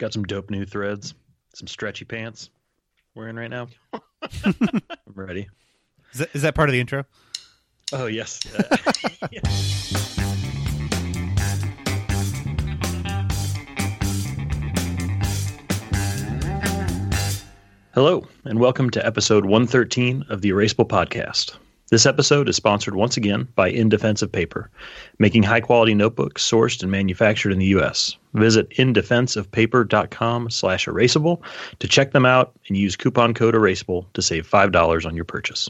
Got some dope new threads, some stretchy pants wearing right now. I'm ready. Is that, is that part of the intro? Oh yes. Uh, yeah. Hello, and welcome to episode 113 of the Erasable Podcast. This episode is sponsored once again by In Defense of Paper, making high quality notebooks sourced and manufactured in the U.S. Visit indefenseofpaper.com slash erasable to check them out and use coupon code erasable to save $5 on your purchase.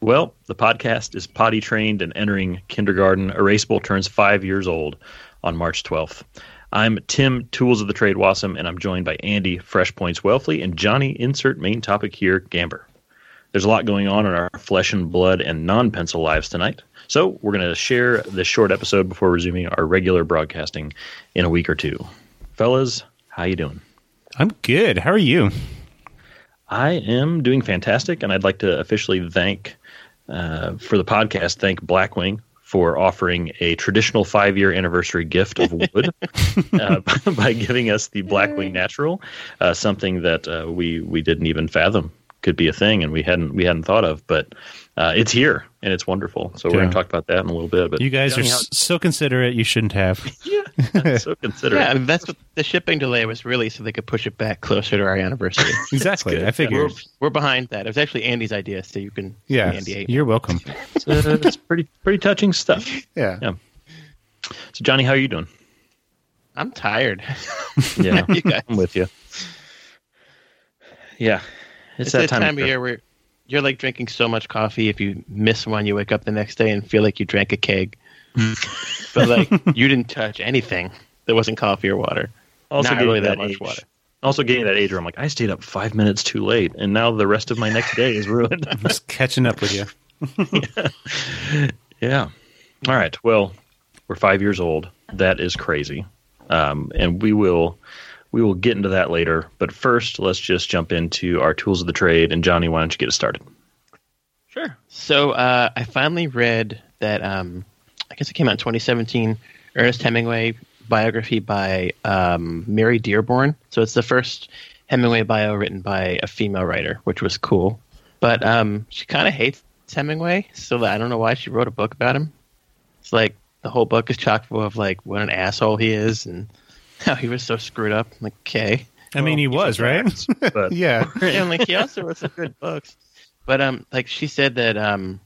Well, the podcast is potty trained and entering kindergarten. Erasable turns five years old on March 12th. I'm Tim, Tools of the Trade Wasem, and I'm joined by Andy, Fresh Points Welfle, and Johnny, insert main topic here, Gamber. There's a lot going on in our flesh and blood and non-pencil lives tonight. So we're going to share this short episode before resuming our regular broadcasting in a week or two. Fellas, how you doing? I'm good. How are you? I am doing fantastic, and I'd like to officially thank uh, for the podcast, thank Blackwing for offering a traditional five year anniversary gift of wood uh, by giving us the Blackwing Natural, uh, something that uh, we we didn't even fathom could be a thing, and we hadn't we hadn't thought of, but uh, it's here and it's wonderful. So we're going to talk about that in a little bit. But you guys are how- so considerate. You shouldn't have. yeah, so considerate. Yeah, I mean, that's what the shipping delay was really, so they could push it back closer to our anniversary. exactly. I figured we're, we're, behind that. It was actually Andy's idea, so you can. Yeah, Andy you're welcome. it's, uh, it's pretty pretty touching stuff. Yeah. Yeah. So Johnny, how are you doing? I'm tired. Yeah, I'm with you. Yeah, it's, it's that, time, time of year where you're like drinking so much coffee. If you miss one, you wake up the next day and feel like you drank a keg. but like you didn't touch anything that wasn't coffee or water. Also, Not really that, that much age. water. Also, getting that age where I'm like, I stayed up five minutes too late, and now the rest of my next day is ruined. I'm just catching up with you. yeah. yeah. All right. Well, we're five years old. That is crazy, um, and we will we will get into that later. But first, let's just jump into our tools of the trade. And Johnny, why don't you get us started? Sure. So uh, I finally read that. Um, I guess it came out in 2017. Ernest Hemingway biography by um, Mary Dearborn. So it's the first Hemingway bio written by a female writer, which was cool. But um, she kind of hates Hemingway, so I don't know why she wrote a book about him. It's like the whole book is chock full of like what an asshole he is and how he was so screwed up. I'm like, okay. I mean, he was right. but yeah, and like he also wrote some good books. But um, like she said that um,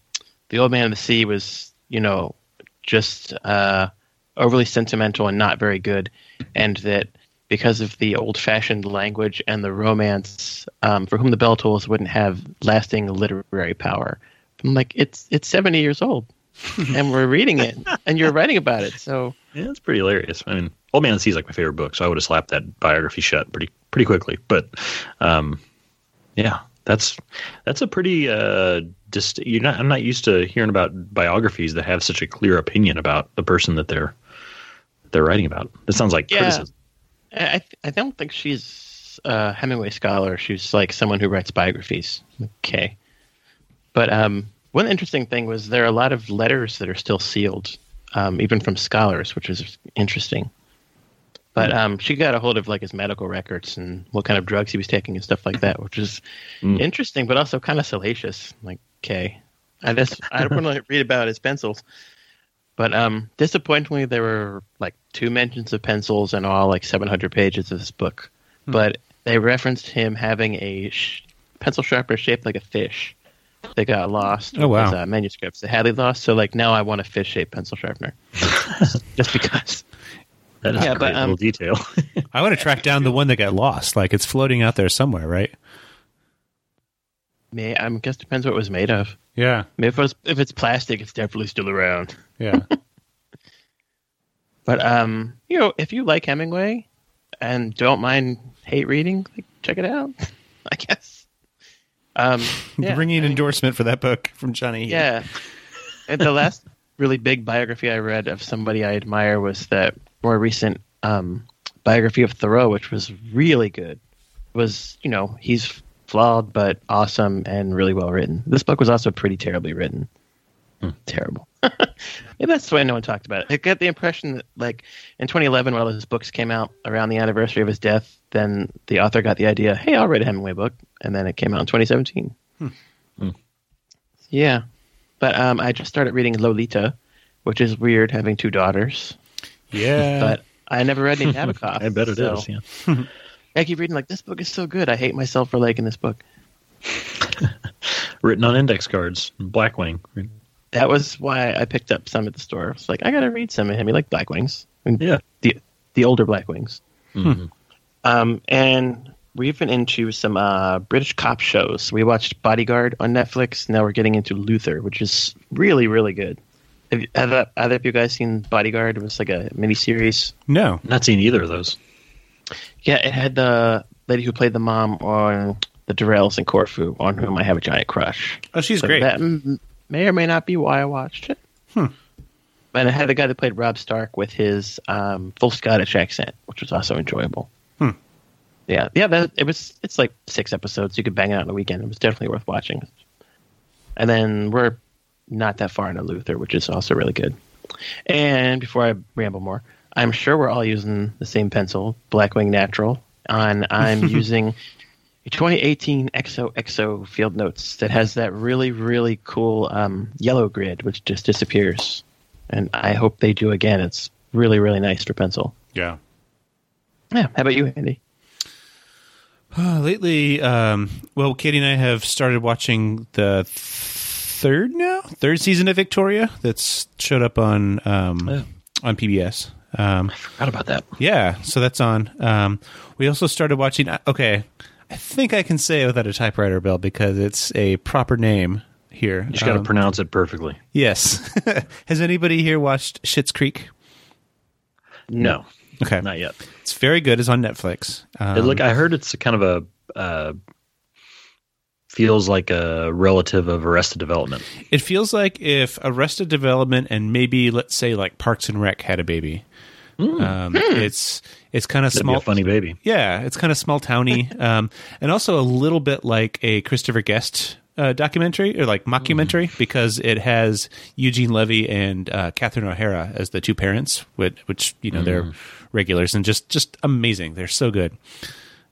the Old Man of the Sea was, you know, just uh, overly sentimental and not very good, and that because of the old-fashioned language and the romance, um, for whom the bell tolls wouldn't have lasting literary power. I'm like, it's it's 70 years old, and we're reading it, and you're writing about it. So yeah, it's pretty hilarious. I mean, Old Man and Sea is like my favorite book, so I would have slapped that biography shut pretty pretty quickly. But um, yeah, that's that's a pretty uh, just you're not. I'm not used to hearing about biographies that have such a clear opinion about the person that they're they're writing about. That sounds like yeah. criticism. I I don't think she's a Hemingway scholar. She's like someone who writes biographies. Okay, but um, one interesting thing was there are a lot of letters that are still sealed, um, even from scholars, which is interesting. But hmm. um, she got a hold of like his medical records and what kind of drugs he was taking and stuff like that, which is mm. interesting, but also kind of salacious. Like, okay, I just I don't want to read about his pencils. But um, disappointingly, there were like two mentions of pencils and all like 700 pages of this book. Mm. But they referenced him having a sh- pencil sharpener shaped like a fish that got lost. Oh wow! His, uh, manuscripts that Hadley lost. So like now I want a fish shaped pencil sharpener, just because. That is yeah, a great but, um, little detail. I want to track down the one that got lost. Like it's floating out there somewhere, right? May I guess depends what it was made of. Yeah. Maybe if, it was, if it's plastic, it's definitely still around. Yeah. but um, you know, if you like Hemingway and don't mind hate reading, like, check it out. I guess. Um, yeah, bringing an I mean, endorsement for that book from Johnny. Yeah. and the last really big biography I read of somebody I admire was that more recent um, biography of Thoreau, which was really good. Was you know he's flawed but awesome and really well written. This book was also pretty terribly written. Hmm. Terrible. Maybe that's why no one talked about it. I get the impression that, like, in 2011, when all his books came out around the anniversary of his death, then the author got the idea, hey, I'll write a Hemingway book. And then it came out in 2017. Hmm. Yeah. But um, I just started reading Lolita, which is weird having two daughters. Yeah. But I never read any Nabokov. I bet it so is. Yeah. I keep reading, like, this book is so good. I hate myself for liking this book. Written on index cards, Blackwing. That was why I picked up some at the store. It's like, I got to read some of him. He liked Blackwings. And Yeah. The, the older Blackwings. Mhm. Um, and we've been into some uh, British cop shows. We watched Bodyguard on Netflix. Now we're getting into Luther, which is really, really good. Have, you, have uh, either of you guys seen Bodyguard? It was like a miniseries. no. Not seen either of those. Yeah, it had the lady who played the mom on the Durrells in Corfu, on whom I have a giant crush. Oh, she's So great. That m- may or may not be why I watched it. Hmm. And it had the guy that played Robb Stark with his um, full Scottish accent, which was also enjoyable. Yeah, yeah. That it was. It's like six episodes. You could bang it out in a weekend. It was definitely worth watching. And then we're not that far into Luther, which is also really good. And before I ramble more, I'm sure we're all using the same pencil, Blackwing Natural, and I'm using a 2018 EXO EXO Field Notes that has that really really cool um, yellow grid, which just disappears. And I hope they do again. It's really really nice for pencil. Yeah. Yeah. How about you, Andy? Uh, lately, um, well, Katie and I have started watching the third now, third season of Victoria that's showed up on um, Yeah. on PBS. Um, Forgot about that. yeah, so that's on. Um, we also started watching. uh, Okay, I think I can say it without a typewriter bill because it's a proper name here. You just got to Um, pronounce it perfectly. yes. Has anybody here watched Schitt's Creek? No, Okay, not yet. it's very good. It's on Netflix. Um, It look, I heard it's kind of a uh, feels like a relative of Arrested Development. It feels like if Arrested Development and maybe let's say like Parks and Rec had a baby. Um, it's it's kind of Hmm. Small. funny baby. Yeah, it's kind of small towny, um, and also a little bit like a Christopher Guest uh, documentary or like mockumentary because it has Eugene Levy and uh, Catherine O'Hara as the two parents, which, which you know they're regulars and just just amazing. They're so good.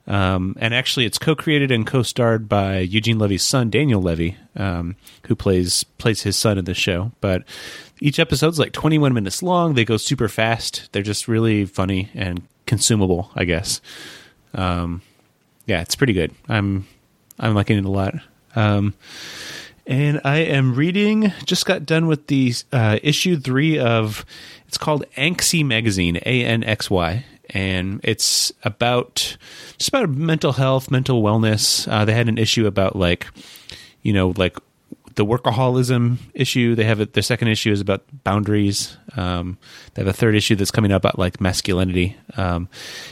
Um, and actually, it's co-created and co-starred by Eugene Levy's son, Daniel Levy, um, who plays plays his son in the show. But each episode's like 21 minutes long. They go super fast. They're just really funny and consumable, I guess. Um, yeah, it's pretty good. I'm I'm liking it a lot. Um, and I am reading. Just got done with the uh, issue three of. It's called Anxy Magazine, A N X Y, and it's about just about mental health, mental wellness. Uh, they had an issue about like, you know, like the workaholism issue. They have it. Their second issue is about boundaries. Um, they have a third issue that's coming up about like masculinity. Um,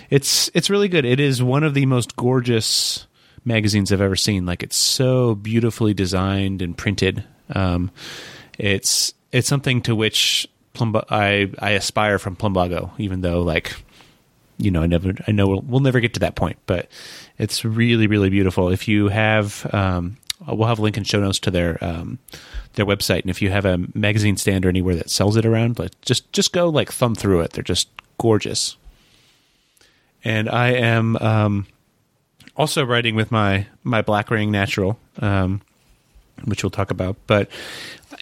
it's it's really good. It is one of the most gorgeous magazines I've ever seen. Like it's so beautifully designed and printed. Um, it's it's something to which I I aspire from Plumbago, even though like you know I never I know we'll, we'll never get to that point, but it's really really beautiful. If you have um, we'll have a link in show notes to their um, their website, and if you have a magazine stand or anywhere that sells it around, like just just go like thumb through it. They're just gorgeous. And I am um, also writing with my my Blackwing Natural, um, which we'll talk about. But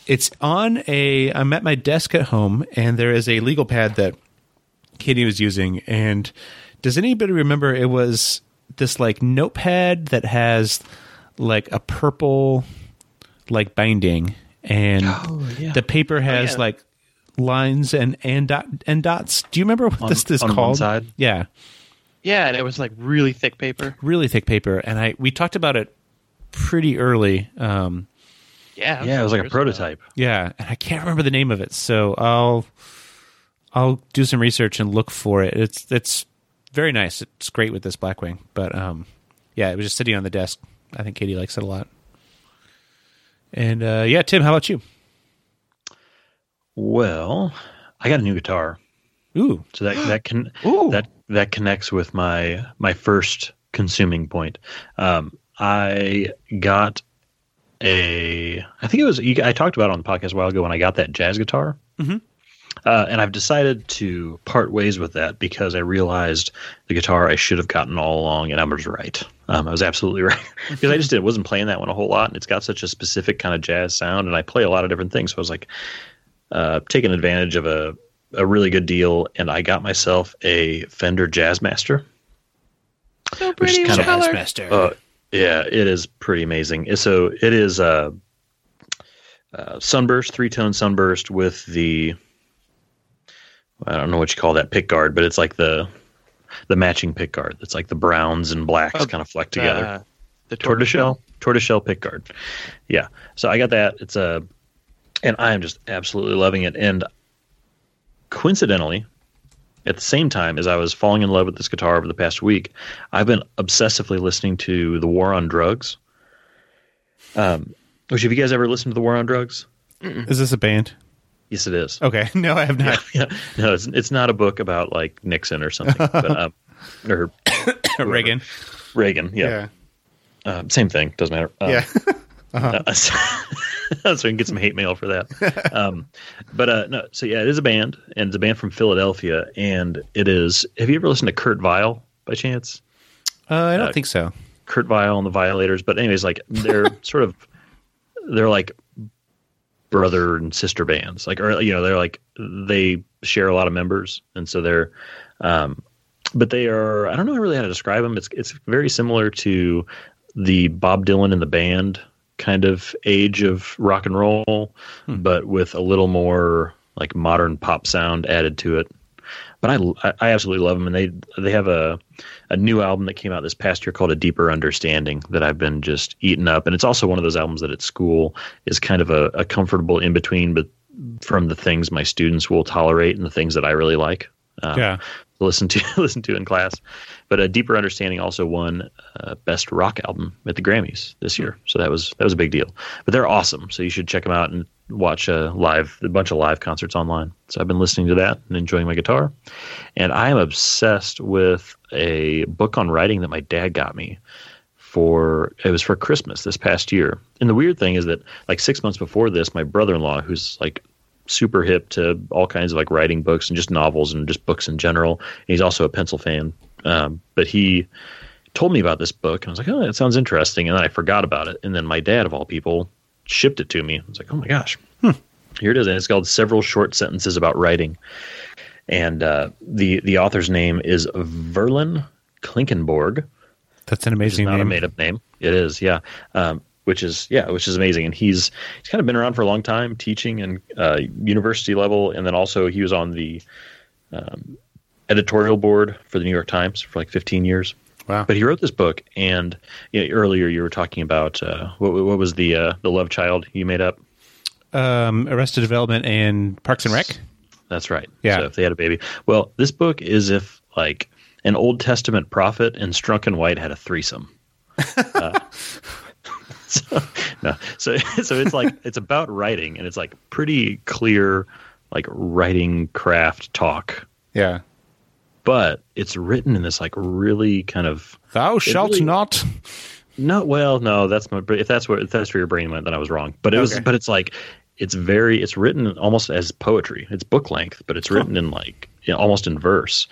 it's on a. I'm at my desk at home, and there is a legal pad that Katie was using. And does anybody remember it was this like notepad that has like a purple like binding, and yeah. the paper has yeah. like lines and and dot and dots. Do you remember what On- this is called? Yeah Yeah, and it was like really thick paper. really thick paper, and I we talked about it pretty early. Um, Yeah, Yeah, it was like a years ago. prototype. yeah, and I can't remember the name of it, so I'll I'll do some research and look for it. It's it's very nice. It's great with this Blackwing, but um, yeah, it was just sitting on the desk. I think Katie likes it a lot. And uh, yeah, Tim, how about you? Well, I got a new guitar, Ooh, so that that can Ooh. that that connects with my my first consuming point. Um, I got a. I think it was. I talked about it on the podcast a while ago when I got that jazz guitar. Mhm. Uh, and I've decided to part ways with that because I realized the guitar I should have gotten all along, and I was right. Um, I was absolutely right because I just did, wasn't playing that one a whole lot, and it's got such a specific kind of jazz sound, and I play a lot of different things. So I was like, uh, taking advantage of a a really good deal, and I got myself a Fender Jazzmaster. So Which is pretty kind of- color. Uh, yeah, it is pretty amazing. So it is a, uh sunburst, three tone sunburst with the I don't know what you call that pick guard, but it's like the the matching pick guard. It's like the browns and blacks Oh, kind of flecked together. Uh, the tortoiseshell, tortoiseshell pick guard. Yeah. So I got that. It's a, and I am just absolutely loving it. And coincidentally, at the same time as I was falling in love with this guitar over the past week, I've been obsessively listening to the War on Drugs. Um, which have you guys ever listened to the War on Drugs? Is this a band? Yes, it is. Okay. No, I have not. Yeah. No, it's it's not a book about like Nixon or something, but um, or Reagan. Reagan. Yeah. Um, same thing. Doesn't matter. Um, Yeah. Uh, so, so we can get some hate mail for that. Um, but uh, no, so yeah, it is a band, and it's a band from Philadelphia, and it is. Have you ever listened to Kurt Vile by chance? Uh, I don't Uh, think so. Kurt Vile and the Violators, but anyways, like they're sort of they're like brother and sister bands, like or you know they're like they share a lot of members, and so they're. Um, but they are. I don't know really how to describe them. It's it's very similar to the Bob Dylan and the band kind of age of rock and roll, but with a little more like modern pop sound added to it. But I, I absolutely love them, and they they have a a new album that came out this past year called A Deeper Understanding that I've been just eating up, and it's also one of those albums that at school is kind of a, a comfortable in between, but from the things my students will tolerate and the things that I really like. Um, Yeah. Listen to listen to in class. But a deeper understanding also won uh, best rock album at the Grammys this year, so that was that was a big deal. But they're awesome, so you should check them out and watch a live a bunch of live concerts online. So I've been listening to that and enjoying my guitar, and I am obsessed with a book on writing that my dad got me for it was for Christmas this past year. And the weird thing is that like six months before this, my brother-in-law, who's like super hip to all kinds of like writing books and just novels and just books in general. And he's also a pencil fan. Um, but he told me about this book and I was like, oh, that sounds interesting. And then I forgot about it. And then my dad, of all people, shipped it to me. I was like, oh my gosh, here it is. And it's called Several Short Sentences About Writing. And uh, the the author's name is Verlin Klinkenborg That's an amazing not a name. made up name. It is, yeah. Um, which is yeah, which is amazing. And he's he's kind of been around for a long time, teaching and uh, university level, and then also he was on the um, editorial board for the New York Times for like 15 years. Wow. But he wrote this book, and you know, earlier you were talking about uh, what, what was the uh, the love child you made up? Um, Arrested Development and Parks and Rec. That's right. Yeah. So if they had a baby, well, this book is if like an Old Testament prophet and Strunk and White had a threesome. So, no, so so it's like it's about writing, and it's like pretty clear, like writing craft talk, Yeah. but it's written in this like really kind of Thou shalt really- not. no, well, no, that's my. If that's where if that's where your brain went, then I was wrong. But it was, but it's like, it's very, it's written almost as poetry. It's book length, but it's written in like you know, almost in verse,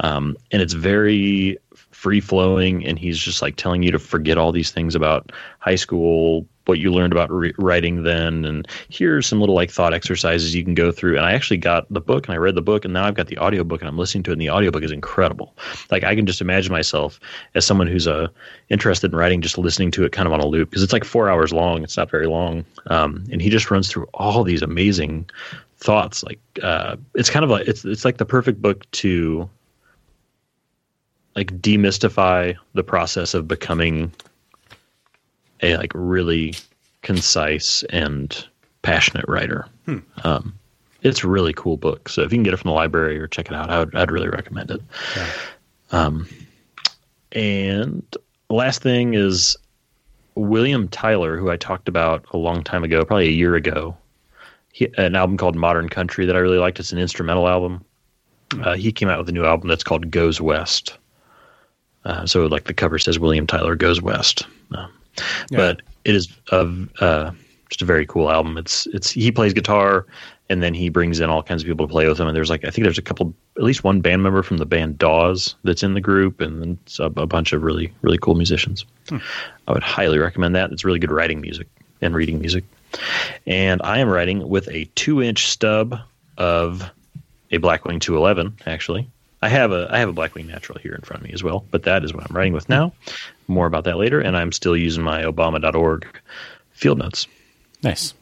um, and it's very free flowing. And he's just like telling you to forget all these things about high school, what you learned about re- writing then, and here's some little like thought exercises you can go through. And I actually got the book and I read the book, and now I've got the audiobook and I'm listening to it. And the audiobook is incredible. Like I can just imagine myself as someone who's uh, interested in writing, just listening to it kind of on a loop because it's like four hours long. It's not very long, um, and he just runs through all these amazing thoughts. Like uh, it's kind of like it's it's like the perfect book to like demystify the process of becoming a like really concise and passionate writer. Um, it's a really cool book. So if you can get it from the library or check it out, I would, I'd really recommend it. Um, and last thing is William Tyler, who I talked about a long time ago, probably a year ago. He, an album called Modern Country that I really liked. It's an instrumental album. Uh, he came out with a new album that's called Goes West. Uh, so, like the cover says, William Tyler Goes West. Uh, Yeah. But it is a, uh, just a very cool album. It's it's he plays guitar and then he brings in all kinds of people to play with him. And there's like I think there's a couple, at least one band member from the band Dawes that's in the group, and then a, a, bunch of really really cool musicians. Hmm. I would highly recommend that. It's really good writing music and reading music. And I am writing with a two inch stub of a Blackwing 211. Actually, I have a I have a Blackwing Natural here in front of me as well, but that is what I'm writing with now. More about that later. And I'm still using my Obama.org field notes. Nice.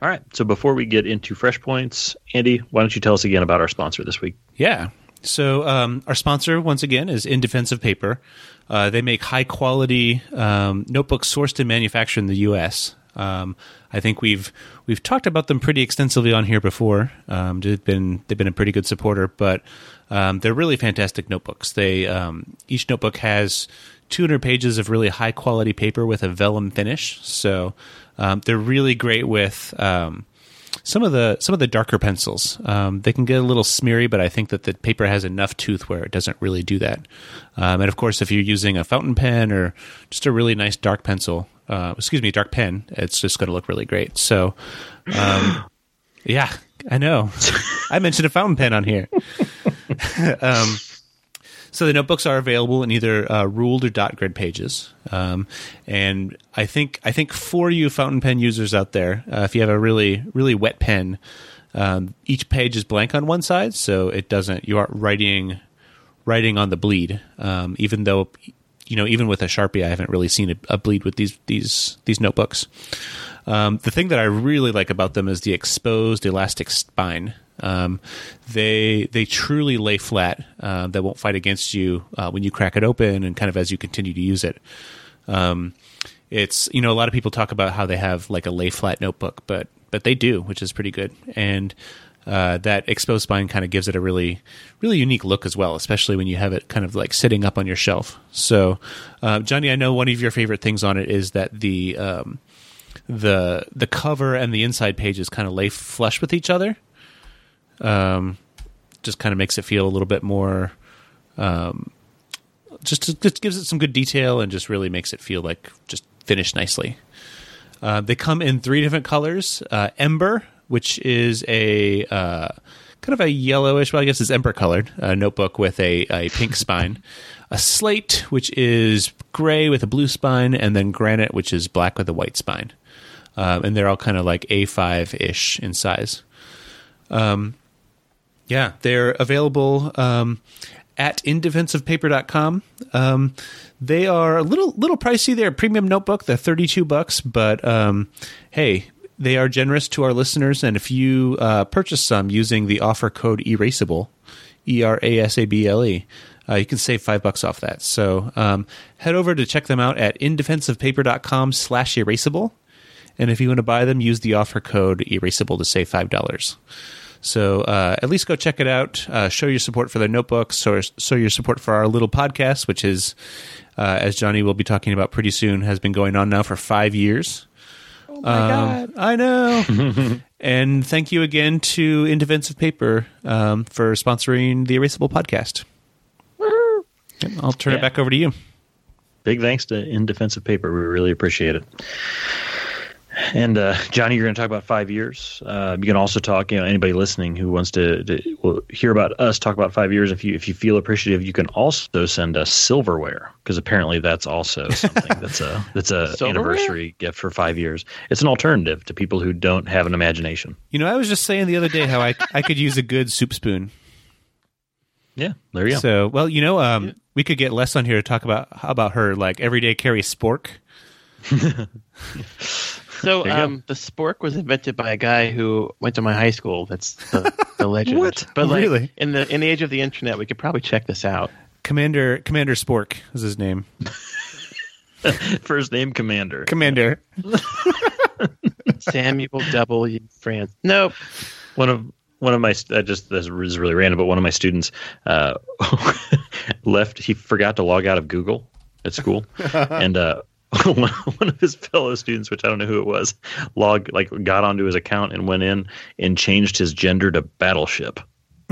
All right. So before we get into fresh points, Andy, why don't you tell us again about our sponsor this week? Yeah. So um, our sponsor once again is In Defense of Paper. Uh, they make high quality um, notebooks sourced and manufactured in the U.S. Um, I think we've we've talked about them pretty extensively on here before. Um, they've been they've been a pretty good supporter, but um, they're really fantastic notebooks. They um, each notebook has 200 pages of really high quality paper with a vellum finish. So um, they're really great with um, some of the some of the darker pencils. Um, they can get a little smeary, but I think that the paper has enough tooth where it doesn't really do that. Um, and of course, if you're using a fountain pen or just a really nice dark pencil, uh, excuse me, dark pen, it's just going to look really great. So, um, yeah, I know. I mentioned a fountain pen on here. um, so the notebooks are available in either uh, ruled or dot grid pages, um, and I think I think for you fountain pen users out there, uh, if you have a really really wet pen, um, each page is blank on one side, so it doesn't you aren't writing writing on the bleed. Um, even though you know even with a sharpie, I haven't really seen a, a bleed with these these these notebooks. Um, the thing that I really like about them is the exposed elastic spine. Um, they they truly lay flat. Uh, they won't fight against you uh, when you crack it open, and kind of as you continue to use it. Um, it's you know a lot of people talk about how they have like a lay flat notebook, but but they do, which is pretty good. And uh, that exposed spine kind of gives it a really really unique look as well, especially when you have it kind of like sitting up on your shelf. So, uh, Johnny, I know one of your favorite things on it is that the um, the the cover and the inside pages kind of lay flush with each other um, just kind of makes it feel a little bit more. Um, just, just gives it some good detail and just really makes it feel like just finished nicely. Uh, they come in three different colors: uh, ember, which is a uh, kind of a yellowish, well, I guess it's ember colored uh, notebook with a, a pink spine. A slate, which is gray with a blue spine, and then granite, which is black with a white spine. Um, and they're all kind of like A5 ish in size. Um, yeah, they're available um, at indefenseofpaper.com. Um, they are a little little pricey. They're a premium notebook. They're 32 bucks, but um, hey, they are generous to our listeners. And if you uh, purchase some using the offer code Erasable, E R A S A B L E, uh, you can save five bucks off that. So um, head over to check them out at indefenseofpaper.com slash erasable. And if you want to buy them, use the offer code erasable to save five dollars. So uh, at least go check it out. Uh, show your support for the notebooks, or show your support for our little podcast, which is, uh, as Johnny will be talking about pretty soon, has been going on now for five years. Oh my um, god! I know. and thank you again to In Defense Paper um, for sponsoring the Erasable podcast. I'll turn yeah. it back over to you. Big thanks to In Defense Paper. We really appreciate it. And uh, Johnny, you're going to talk about five years. Uh, you can also talk. You know, anybody listening who wants to, to will hear about us talk about five years. If you if you feel appreciative, you can also send us silverware because apparently that's also something that's a that's a anniversary gift for five years. It's an alternative to people who don't have an imagination. You know, I was just saying the other day how I I could use a good soup spoon. Yeah, there you go. So, well, you know, um, yeah. we could get Les on here to talk about how about her like everyday carry spork. So um, the spork was invented by a guy who went to my high school. That's the, the legend. what? But like, really? in the in the age of the internet, we could probably check this out. Commander Commander Spork is his name. First name Commander. Commander. Samuel W. France. Nope. One of one of my uh, just this is really random, but one of my students uh, left. He forgot to log out of Google at school, and uh, one of his fellow students, which I don't know who it was, log like got onto his account and went in and changed his gender to battleship.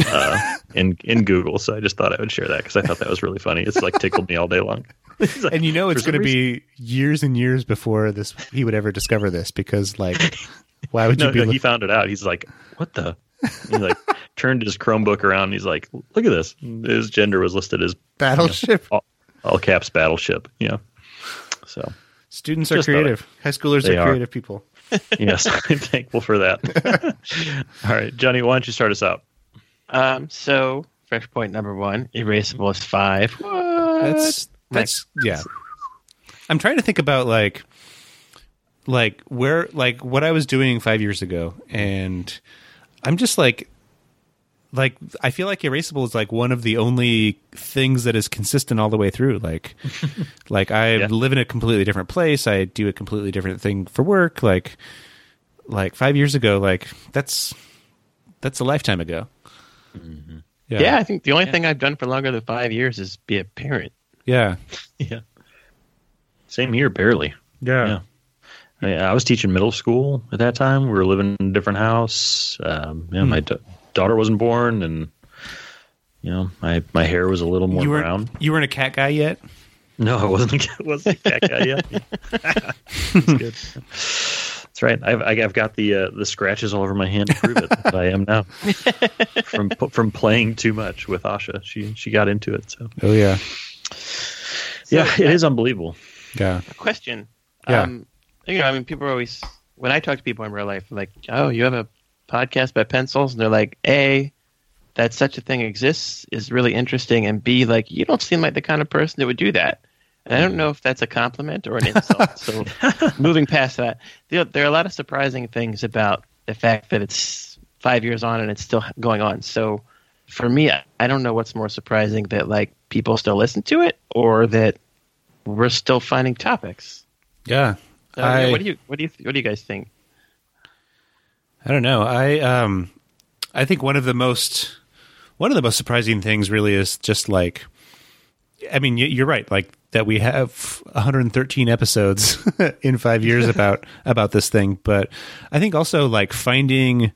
uh, in in Google. So I just thought I would share that because I thought that was really funny. It's like tickled me all day long. Like, and you know it's going to be years and years before this he would ever discover this because like why would you no, be no, look- he found it out. He's like, "What the?" He like turned his Chromebook around. And he's like, "Look at this." His gender was listed as battleship all, all caps battleship. Yeah. So students are creative high schoolers They are are. creative people yes, I'm thankful for that. all right, Johnny, why don't you start us out? Um, so fresh point number one, erasable is five. What? that's that's yeah i'm trying to think about like like where like what i was doing five years ago and i'm just like like i feel like erasable is like one of the only things that is consistent all the way through like like i Yeah. live in a completely different place i do a completely different thing for work like like five years ago like that's that's a lifetime ago yeah. I think the only thing I've done for longer than five years is be a parent. yeah Yeah. Same here, barely. yeah I, I was teaching middle school at that time. We were living in a different house. Um, yeah, my da- daughter wasn't born, and you know, my my hair was a little more you weren't brown. you weren't a cat guy yet No, I wasn't. a- wasn't a cat guy yet. That's good. That's right. I've I've got the uh, the scratches all over my hand to prove it. that I am now from from playing too much with Asha. She she got into it. So oh yeah yeah, it is unbelievable. yeah A question. Yeah. Um, you know, I mean, people are always when I talk to people in real life, like, "Oh, you have a podcast by pencils," and they're like, "A, that such a thing exists is really interesting," and B, like, you don't seem like the kind of person that would do that. And I don't know if that's a compliment or an insult. so, moving past that, there, there are a lot of surprising things about the fact that it's five years on and it's still going on. So, for me, I, I don't know what's more surprising that like people still listen to it or that we're still finding topics. yeah So, I- what do you what do you what do you guys think? I don't know. I um I think one of the most one of the most surprising things really is just like I mean, you're right. Like that we have 113 episodes in 5 years about about this thing, but I think also like finding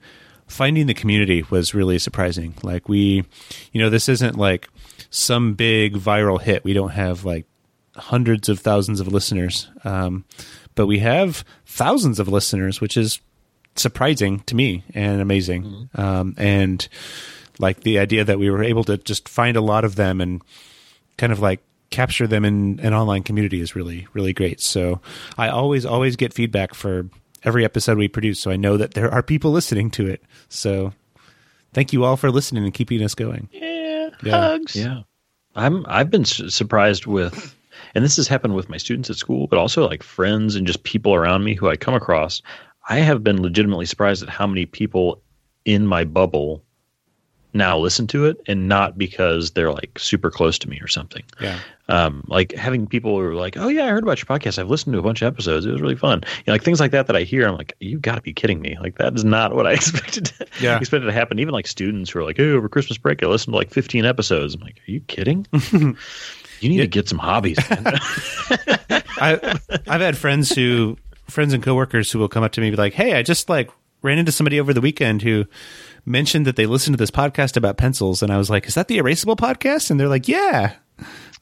finding the community was really surprising. Like we you know, this isn't like some big viral hit. We don't have like hundreds of thousands of listeners. Um, but we have thousands of listeners, which is surprising to me and amazing. Um, and like the idea that we were able to just find a lot of them and kind of like capture them in an online community is really, really great. So I always, always get feedback for every episode we produce. So I know that there are people listening to it. So thank you all for listening and keeping us going. Yeah, Yeah. hugs. Yeah, I'm. I've been su- surprised with, and this has happened with my students at school, but also like friends and just people around me who I come across. I have been legitimately surprised at how many people in my bubble now listen to it, and not because they're like super close to me or something. Yeah. Um, like having people who are like, "Oh yeah, I heard about your podcast. I've listened to a bunch of episodes. It was really fun." You know, like things like that that I hear. I'm like, "You got to be kidding me!" Like that is not what I expected. To, Yeah. expected to happen. Even like students who are like, "Hey, over Christmas break, I listened to like 15 episodes." I'm like, "Are you kidding? you need Yeah. to get some hobbies." Man. I I've had friends who friends and coworkers who will come up to me and be like, "Hey, I just like ran into somebody over the weekend who mentioned that they listened to this podcast about pencils." And I was like, "Is that the Erasable podcast?" And they're like, "Yeah."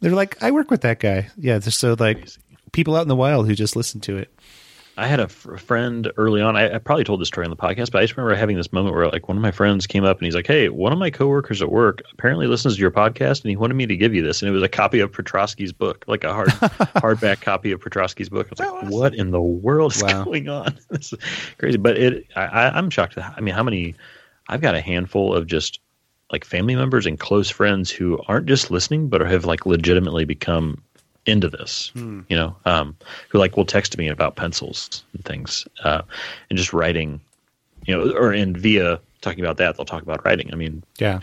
They're like, "I work with that guy." Yeah, they're so like people out in the wild who just listen to it. I had a fr- friend early on. I, I probably told this story on the podcast, but I just remember having this moment where, like, one of my friends came up and he's like, "Hey, one of my coworkers at work apparently listens to your podcast, and he wanted me to give you this." And it was a copy of Petroski's book, like a hard hardback copy of Petroski's book. I was like, awesome. "What in the world is Wow. going on?" this is crazy. But it, I, I, I'm shocked. I mean, how many? I've got a handful of just like family members and close friends who aren't just listening, but have like legitimately become into this. You know, um, who like will text me about pencils and things, uh, and just writing. You know, or in via talking about that, they'll talk about writing. I mean, Yeah,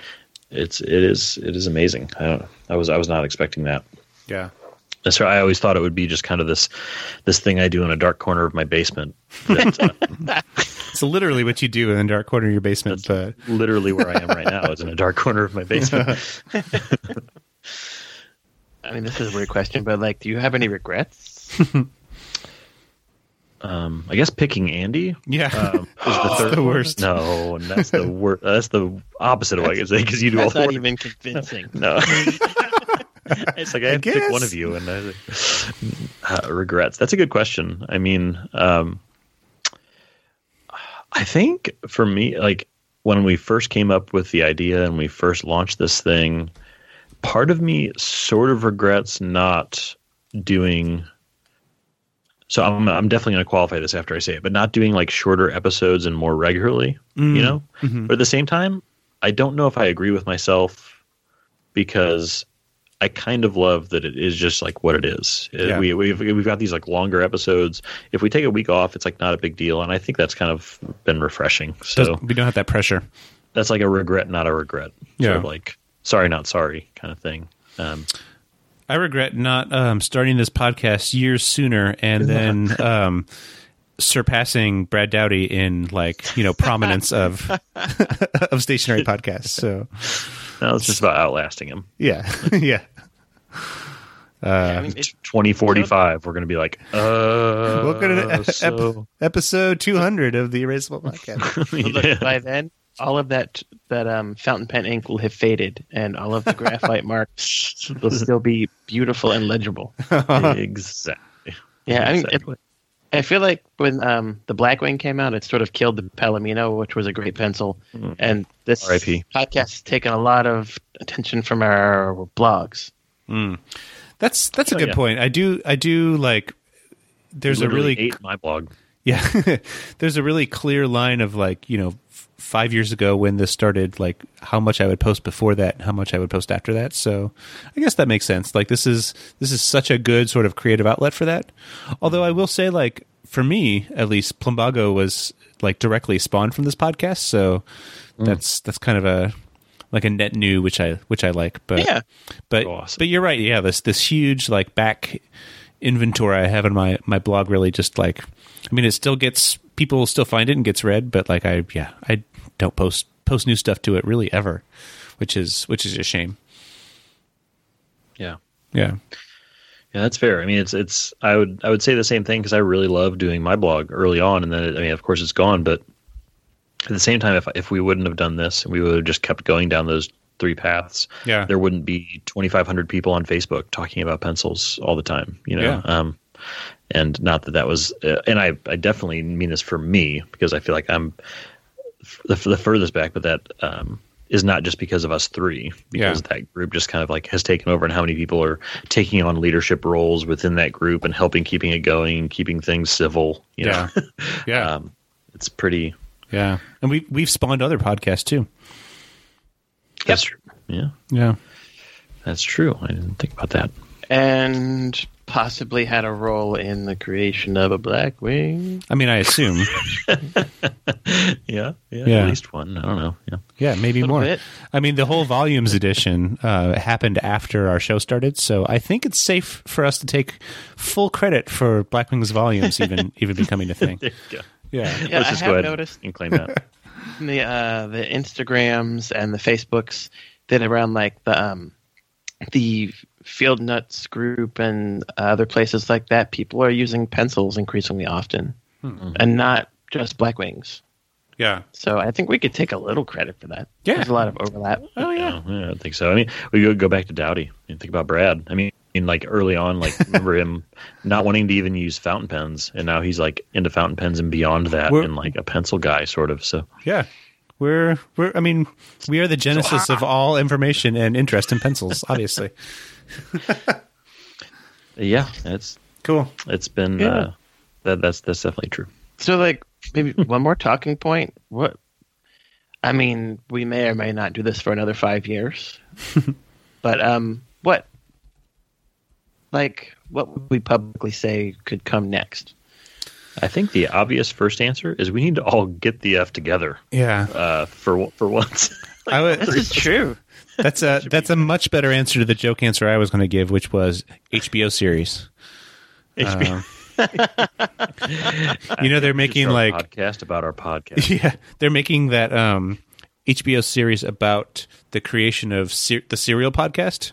it's it is it is amazing. I don't, I was I was not expecting that. yeah, That's right. I always thought it would be just kind of this this thing I do in a dark corner of my basement. That, uh, it's literally what you do in the dark corner of your basement. But literally where I am right now is in a dark corner of my basement. I mean, this is a weird question, but like, do you have any regrets? Um, I guess picking Andy Yeah. um, is the third the worst. No, and that's the worst. That's the opposite of what I can say because you do all That's the not work. even convincing. No. it's like I have to pick one of you, and I, uh, regrets. That's a good question. I mean, um, I think for me, like when we first came up with the idea and we first launched this thing, part of me sort of regrets not doing. So I'm I'm definitely going to qualify this after I say it, but not doing like shorter episodes and more regularly. You know, Mhm. but at the same time, I don't know if I agree with myself because I kind of love that it is just like what it is. Uh, Yeah. We we've we've got these like longer episodes. If we take a week off, it's like not a big deal, and I think that's kind of been refreshing. So Does- we don't have that pressure. that's like a regret, not a regret. Yeah. Sort of like sorry, not sorry kind of thing. Um, I regret not um, starting this podcast years sooner and then um, surpassing Brad Dowdy in like you know prominence of of stationery podcasts. So no, it's just about outlasting him. yeah, yeah. I mean, it, 2045, we're going to be like, uh, Welcome to ep- so, Episode two hundred of the Erasable Podcast. look, Yeah. by then, all of that that um, fountain pen ink will have faded, and all of the graphite marks will still be beautiful and legible. exactly. Yeah, I mean, it, I feel like when um, the Blackwing came out, it sort of killed the Palomino, which was a great pencil. Mm. And this R.I.P.. podcast has taken a lot of attention from our blogs. Mm. That's that's a good yeah. point. I do I do like. There's a really ate my blog. Yeah, there's a really clear line of like you know f- five years ago when this started, like how much I would post before that, and how much I would post after that. So I guess that makes sense. Like this is this is such a good sort of creative outlet for that. Although I will say, like for me at least, Plumbago was like directly spawned from this podcast, so mm. that's that's kind of a like a net new, which I which I like. But Yeah. but oh, Awesome. but you're right. Yeah, this this huge like back inventory I have in my my blog really just like I mean it still gets people still find it and gets read, but like I yeah I don't post post new stuff to it really ever, which is which is a shame. Yeah. Yeah. Yeah, that's fair. I mean, it's it's. I would I would say the same thing because I really love doing my blog early on, and then it, I mean, of course, it's gone. But at the same time, if if we wouldn't have done this, and we would have just kept going down those three paths, Yeah. there wouldn't be twenty five hundred people on Facebook talking about pencils all the time. You know, Yeah. um, and not that that was, uh, and I I definitely mean this for me because I feel like I'm f- the, the furthest back, but that um, is not just because of us three, because that group just kind of like has taken over, and how many people are taking on leadership roles within that group and helping keeping it going, keeping things civil. You Yeah. know, Yeah. um, it's pretty. yeah. And we we've spawned other podcasts too. That's true. Yeah, Yeah. that's true. I didn't think about that. And possibly had a role in the creation of a Blackwing. I mean I assume. Yeah, yeah, Yeah. at least one. I don't know. Yeah. Yeah, maybe more. bit. I mean, the whole volumes edition uh, happened after our show started, so I think it's safe for us to take full credit for Blackwing's volumes even even becoming a thing. There you go. Yeah, Yeah, Let's I just have go ahead noticed and claim that. the uh, the Instagrams and the Facebooks that around like the um, the Field Nuts group and other places like that, people are using pencils increasingly often, Hmm. and not just Blackwings. yeah, So I think we could take a little credit for that. Yeah. There's a lot of overlap. oh yeah, Yeah, yeah, I think so. I mean, we go go back to Dowdy and think about Brad. I mean, in like early on, like remember him not wanting to even use fountain pens, and now he's like into fountain pens and beyond that, We're- and like a pencil guy, sort of. So yeah. We're we're. I mean, we are the genesis of all information and interest in pencils. Obviously, yeah, it's cool. it's been Yeah. uh, that that's that's definitely true. So like maybe one more talking point. What I mean, we may or may not do this for another five years. but um what like what would we publicly say could come next? I think the obvious first answer is we need to all get the f together Yeah, uh, for for once. I would. This is true. That's a that's a much better answer to the joke answer I was going to give, which was HBO series. Um, you know they're making like podcast about our podcast. yeah they're making that um, HBO series about the creation of ser- the Serial podcast.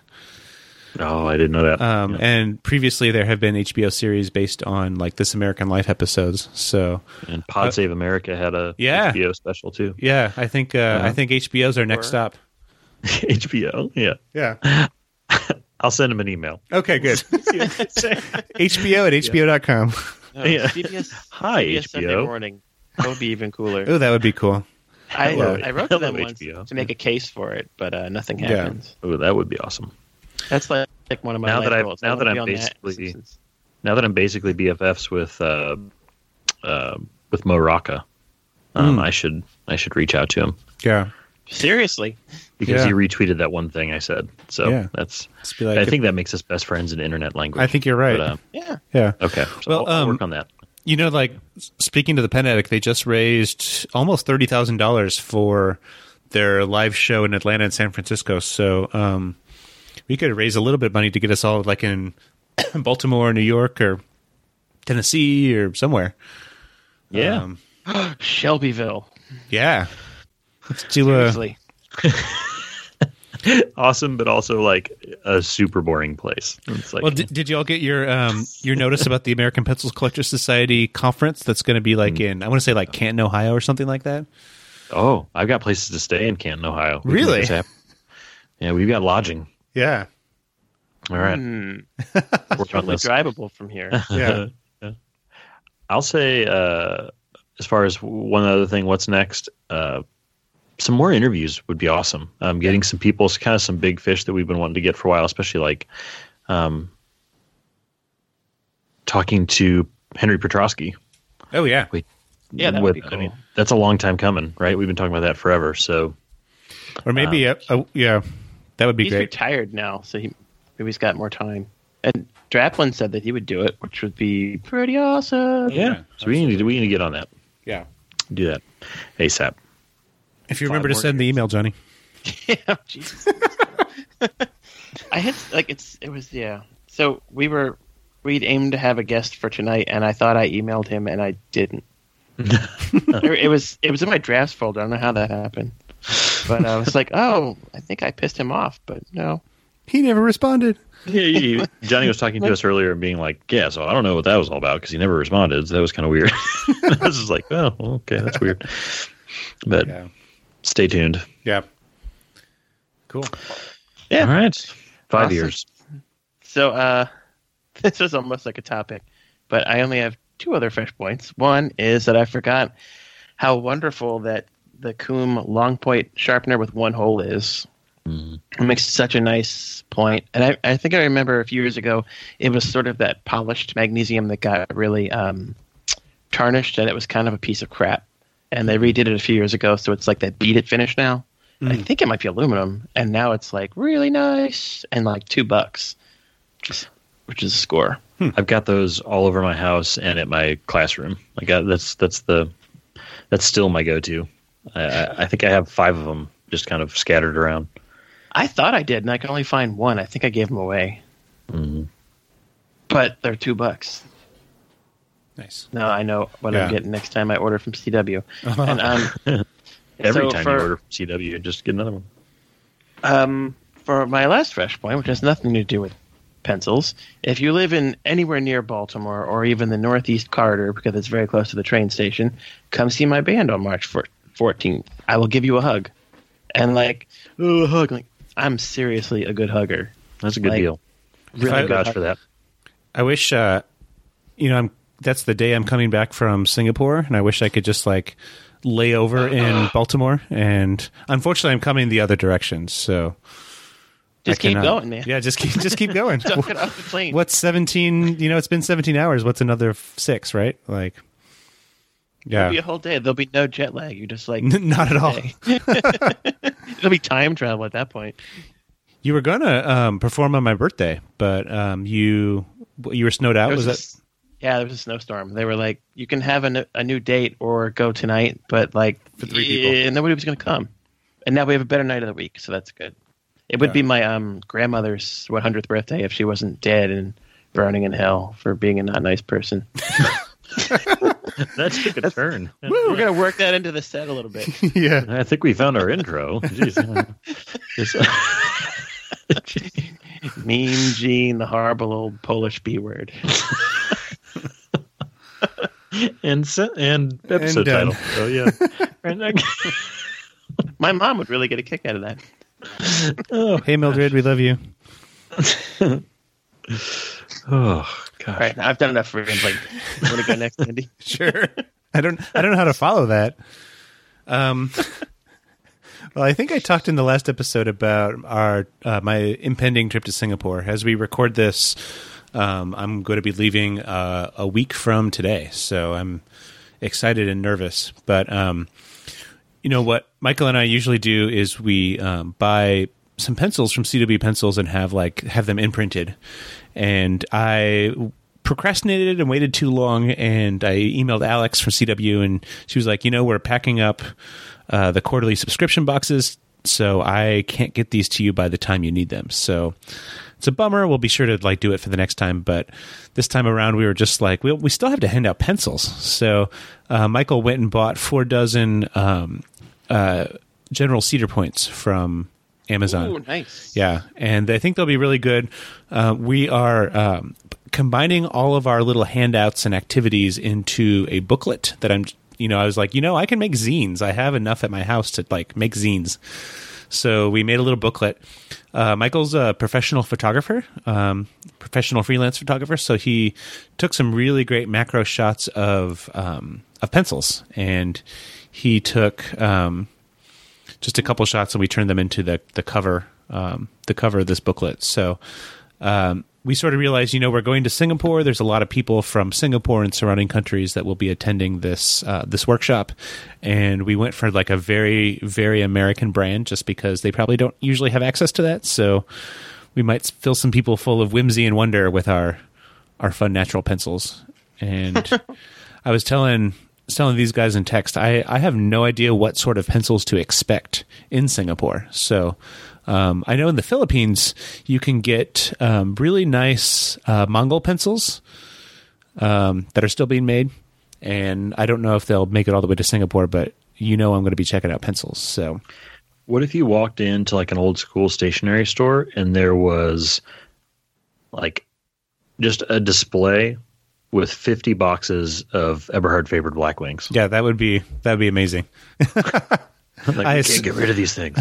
Oh, I didn't know that. Um, Yeah. And previously, there have been HBO series based on like This American Life episodes. So And Pod Save America had a uh, Yeah. HBO special too. yeah, I think uh, I think HBO's our next Or- stop. HBO, yeah. Yeah. I'll send him an email. Okay, good. HBO at HBO.com. No, Yeah. CBS, Hi, CBS Sunday morning. That would be even cooler. Oh, that would be cool. I, Hello. I wrote to them Hello, once to make a case for it, but uh, nothing Yeah. happens. Oh, that would be awesome. That's like, like one of my Now that I've, now I that I'm be on that basically- Now that I'm basically BFFs with uh, uh, with Mo Rocca, um, Mm. I should I should reach out to him Yeah. seriously. because Yeah. he retweeted that one thing I said. So Yeah. that's like, I think that makes us best friends in internet language. I think you're right. But, uh, Yeah. yeah. okay, so Well, I'll, I'll um, work on that. You know, like speaking to the Pen Addict, they just raised almost thirty thousand dollars for their live show in Atlanta and San Francisco. So um, we could raise a little bit of money to get us all like in Baltimore, New York, or Tennessee, or somewhere. Yeah, Um, Shelbyville. yeah. Let's do a awesome, but also like a super boring place. It's like Well, did, did you all get your um, your notice about the American Pencil Collectors Society conference that's going to be like in I want to say like Canton, Ohio, or something like that? oh, I've got places to stay in Canton, Ohio. Really? make this happen. Yeah, we've got lodging. Yeah, All right, work on Totally this. drivable from here. yeah. I'll say, uh, as far as one other thing, what's next? Uh, some more interviews would be awesome. Um, getting some people, kind of some big fish that we've been wanting to get for a while, especially like um, talking to Henry Petroski. Oh yeah, Yeah, that would With- be I mean, that's a long time coming, right? We've been talking about that forever. So or maybe uh, oh, yeah, that would be great. He's great. retired now, so he maybe he's got more time. And Draplin said that he would do it, which would be pretty awesome. yeah, so we need to we need to get on that. Yeah. Do that ASAP. If you Five remember to more send the email, Johnny. yeah, Jesus. I had like it's it was yeah. So we were we'd aimed to have a guest for tonight, and I thought I emailed him, and I didn't. it it was it was in my drafts folder. I don't know how that happened, but I was like, oh, I think I pissed him off, but no. He never responded. Yeah, he, Johnny was talking to us earlier and being like, "Yeah, so I don't know what that was all about because he never responded. So that was kind of weird." I was just like, "Oh, okay, that's weird." But Yeah. stay tuned. Yeah. Cool. Yeah. All right, five Awesome. years. So uh, this was almost like a topic, but I only have two other fresh points. One is that I forgot how wonderful that the Kum long point sharpener with one hole is. Mhm. It makes such a nice point, and I, I think I remember a few years ago it was sort of that polished magnesium that got really um, tarnished, and it was kind of a piece of crap. And they redid it a few years ago, so it's like that beat it finish now. I think it might be aluminum, and now it's like really nice and like two bucks, which is, a score. I've got those all over my house and at my classroom. Like I, that's that's the that's still my go-to. I, I, I think I have five of them just kind of scattered around. I thought I did, and I could only find one. I think I gave them away, Mhm. but they're two bucks. Nice. Now I know what Yeah. I'm getting next time I order from CW. and um, Every So time for- you order from CW, just get another one. Um, for my last fresh point, which has nothing to do with pencils, if you live in anywhere near Baltimore or even the Northeast Corridor, because it's very close to the train station, come see my band on March four- 14th. I will give you a hug. And like, oh, a hug. Like, I'm seriously a good hugger. That's a good Like, deal. Really I good vouch hugger. for that. I wish, uh, you know, I'm. That's the day I'm coming back from Singapore, and I wish I could just like lay over in Baltimore. And unfortunately, I'm coming the other direction. So Just I keep cannot- going, man. Yeah, just keep just keep going. Don't get off the plane. What's 17? You know, it's been 17 hours. What's another six? Right? Like, It'll be a whole day. There'll be no jet lag. You're just like, not at all. It'll be time travel at that point. You were gonna um, perform on my birthday, but um, you you were snowed out. There Was a that? yeah, there was a snowstorm. They were like, you can have a, n- a new date or go tonight, but like For three people. and nobody was going to come. And now we have a better night of the week, so that's good. It would Yeah. be my um, grandmother's 100th birthday if she wasn't dead and burning in hell for being a not nice person. That took a turn. We're going to work that into the set a little bit. yeah. I think we found our intro. Jeez. Just- Mean Gene, the horrible old Polish B word. and se- and episode done. title. So yeah. And I- My mom would really get a kick out of that. oh, Hey, Mildred, we love you. oh gosh. All right, I've done enough for him. Like, you want to go next, Andy? Sure. I don't. I don't know how to follow that. Um. Well, I think I talked in the last episode about our uh, my impending trip to Singapore. As we record this, um, I'm going to be leaving uh, a week from today, so I'm excited and nervous. But um, you know what Michael and I usually do is we um, buy some pencils from CW Pencils and have like have them imprinted. And I procrastinated and waited too long, and I emailed Alex from CW, and she was like, you know, we're packing up uh, the quarterly subscription boxes, so I can't get these to you by the time you need them. So it's a bummer. We'll be sure to like do it for the next time, but this time around we were just like we we still have to hand out pencils. So uh, Michael went and bought four dozen um, uh, General Cedar points from Amazon. Ooh, nice. Yeah, and I think they'll be really good. Uh, we are um, combining all of our little handouts and activities into a booklet that I'm. You know, I was like, you know, I can make zines. I have enough at my house to like make zines. So we made a little booklet. Uh, Michael's a professional photographer, um, professional freelance photographer. So he took some really great macro shots of um, of pencils, and he took um, just a couple shots and we turned them into the the cover um, the cover of this booklet. So um, we sort of realized, you know, we're going to Singapore. There's a lot of people from Singapore and surrounding countries that will be attending this uh, this workshop, and we went for like a very very American brand, just because they probably don't usually have access to that. So we might fill some people full of whimsy and wonder with our our fun natural pencils. And I was telling telling these guys in text, I, I have no idea what sort of pencils to expect in Singapore. So um, I know in the Philippines you can get um, really nice uh, Mongol pencils um, that are still being made, and I don't know if they'll make it all the way to Singapore, but you know I'm going to be checking out pencils. So What if you walked into like an old school stationery store and there was like just a display with 50 boxes of Eberhard Faber Blackwings? yeah, that would be that would be amazing. Like, I can't get rid of these things.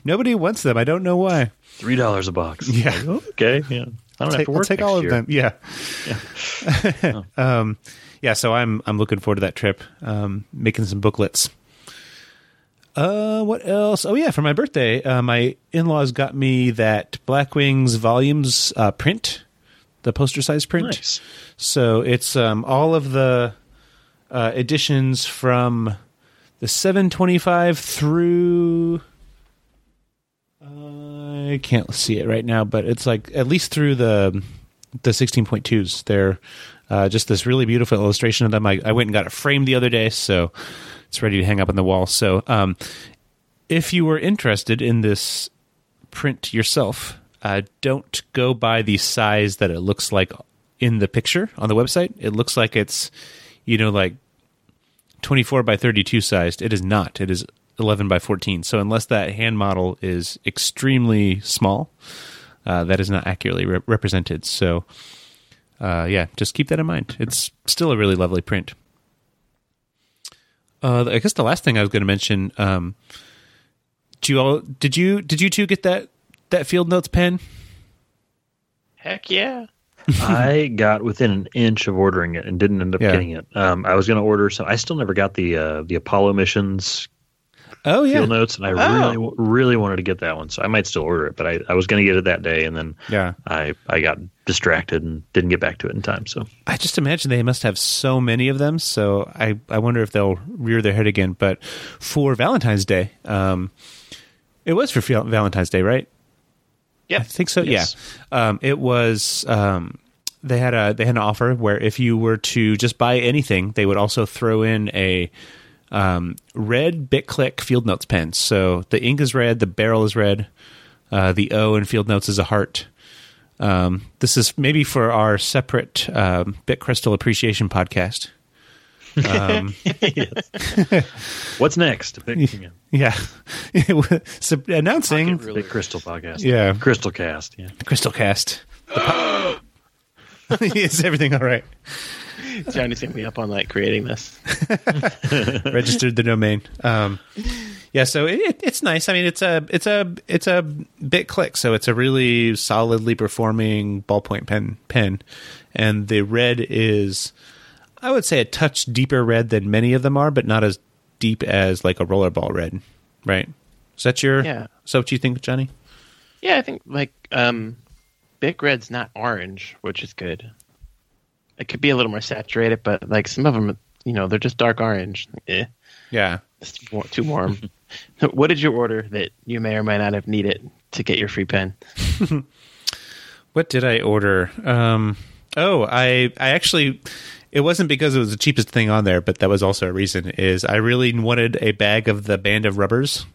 Nobody wants them. I don't know why. Three dollars a box. Yeah. Like, oh, okay. Yeah. I don't have take, to I'll work take next all of year. them. Yeah. um, yeah. So I'm I'm looking forward to that trip. Um, making some booklets. Uh, what else? Oh yeah, for my birthday, uh, my in-laws got me that Blackwings volumes uh, print, the poster size print. Nice. So it's um, all of the uh, editions from the 725 through. I can't see it right now, but it's like at least through the the 16.2s. They're uh, just this really beautiful illustration of them. I, I went and got it framed the other day, so it's ready to hang up on the wall. So um, if you were interested in this print yourself, uh, don't go by the size that it looks like in the picture on the website. It looks like it's, you know, like 24 by 32 sized. It is not. It is 11 by 14. So unless that hand model is extremely small, uh, that is not accurately re- represented. So, uh, yeah, just keep that in mind. It's still a really lovely print. Uh, I guess the last thing I was going to mention. Um, do you all did you did you two get that that field notes pen? Heck yeah. I got within an inch of ordering it and didn't end up Yeah. getting it. Um, I was going to order some. I still never got the uh, the Apollo missions Oh yeah, field notes, and I Oh. really really wanted to get that one. So I might still order it, but I, I was going to get it that day, and then yeah. I I got distracted and didn't get back to it in time. So I just imagine they must have so many of them. So I, I wonder if they'll rear their head again. But for Valentine's Day, um, it was for Valentine's Day, right? Yeah. I think so. Yes. Yeah. Um, it was. Um, they had a they had an offer where if you were to just buy anything, they would also throw in a um, red Bic Clic Field Notes pen. So the ink is red, the barrel is red, uh, the O in Field Notes is a heart. Um, this is maybe for our separate um, Bic Cristal Appreciation podcast. Um, What's next? Big, yeah, yeah, so announcing Pocket Crystal podcast. Yeah. Crystal Cast. Yeah. Crystal Cast. The po- Is everything all right? Johnny's gonna up on like creating this. registered the domain. Um, yeah, so it, it's nice. I mean, it's a it's a it's a Bic Clic, so it's a really solidly performing ballpoint pen pen, and the red is, I would say, a touch deeper red than many of them are, but not as deep as like a rollerball red, right? Is that your? Yeah. Is that what you think, Johnny? Yeah, I think like um, Bic Red's not orange, which is good. It could be a little more saturated, but like some of them, you know, they're just dark orange. Eh, Yeah. it's too too warm. what did you order that you may or may not have needed to get your free pen? What did I order? Um, oh, I I actually it wasn't because it was the cheapest thing on there, but that was also a reason. Is I really wanted a bag of the band of rubbers,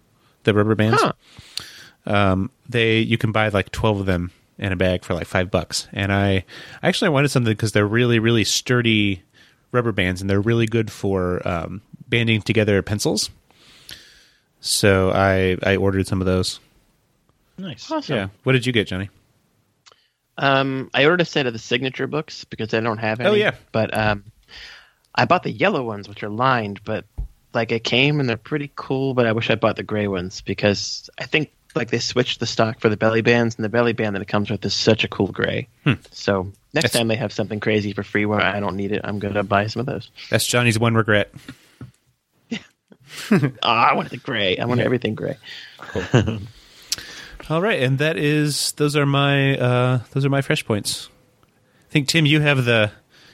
the rubber bands. Huh. Um, they you can buy like twelve of them in a bag for like five bucks, and I actually I wanted something because they're really really sturdy rubber bands, and they're really good for um, banding together pencils. So I I ordered some of those. Nice. Awesome. Yeah. What did you get, Johnny? Um, I ordered a set of the signature books because I don't have any. Oh, yeah. But um, I bought the yellow ones, which are lined, but like it came and they're pretty cool. But I wish I bought the gray ones because I think like they switched the stock for the belly bands, and the belly band that it comes with is such a cool gray. So next That's- time they have something crazy for free where I don't need it, I'm gonna buy some of those. That's Johnny's one regret. Oh, I wanted the gray. I want everything gray. All right, and that is those are my uh, those are my fresh points. I think Tim, you have the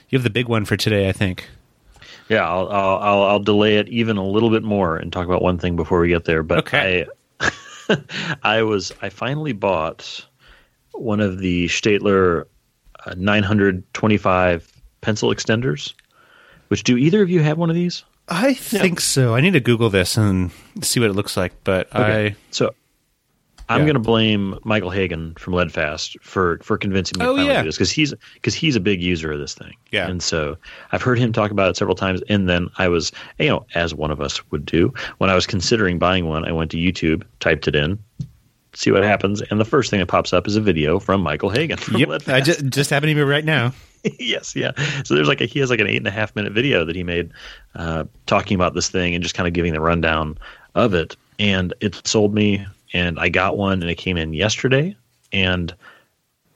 you have the big one for today. I think. Yeah, I'll, I'll I'll I'll delay it even a little bit more and talk about one thing before we get there. But Okay. I I was I finally bought one of the Staedtler uh, 925 pencil extenders. Which do either of you have one of these? I think so. I need to Google this and see what it looks like. But I So I'm Yeah. going to blame Michael Hagen from Leadfast for for convincing me Oh, to yeah. do this because he's because he's a big user of this thing. Yeah. and so I've heard him talk about it several times. And then I was, you know, as one of us would do, when I was considering buying one, I went to YouTube, typed it in, see what happens, and the first thing that pops up is a video from Michael Hagen from yep, Leadfast. I just just happen to be right now. yes, yeah. So there's like a, he has like an eight and a half minute video that he made uh, talking about this thing and just kind of giving the rundown of it. And it sold me, and I got one, and it came in yesterday, and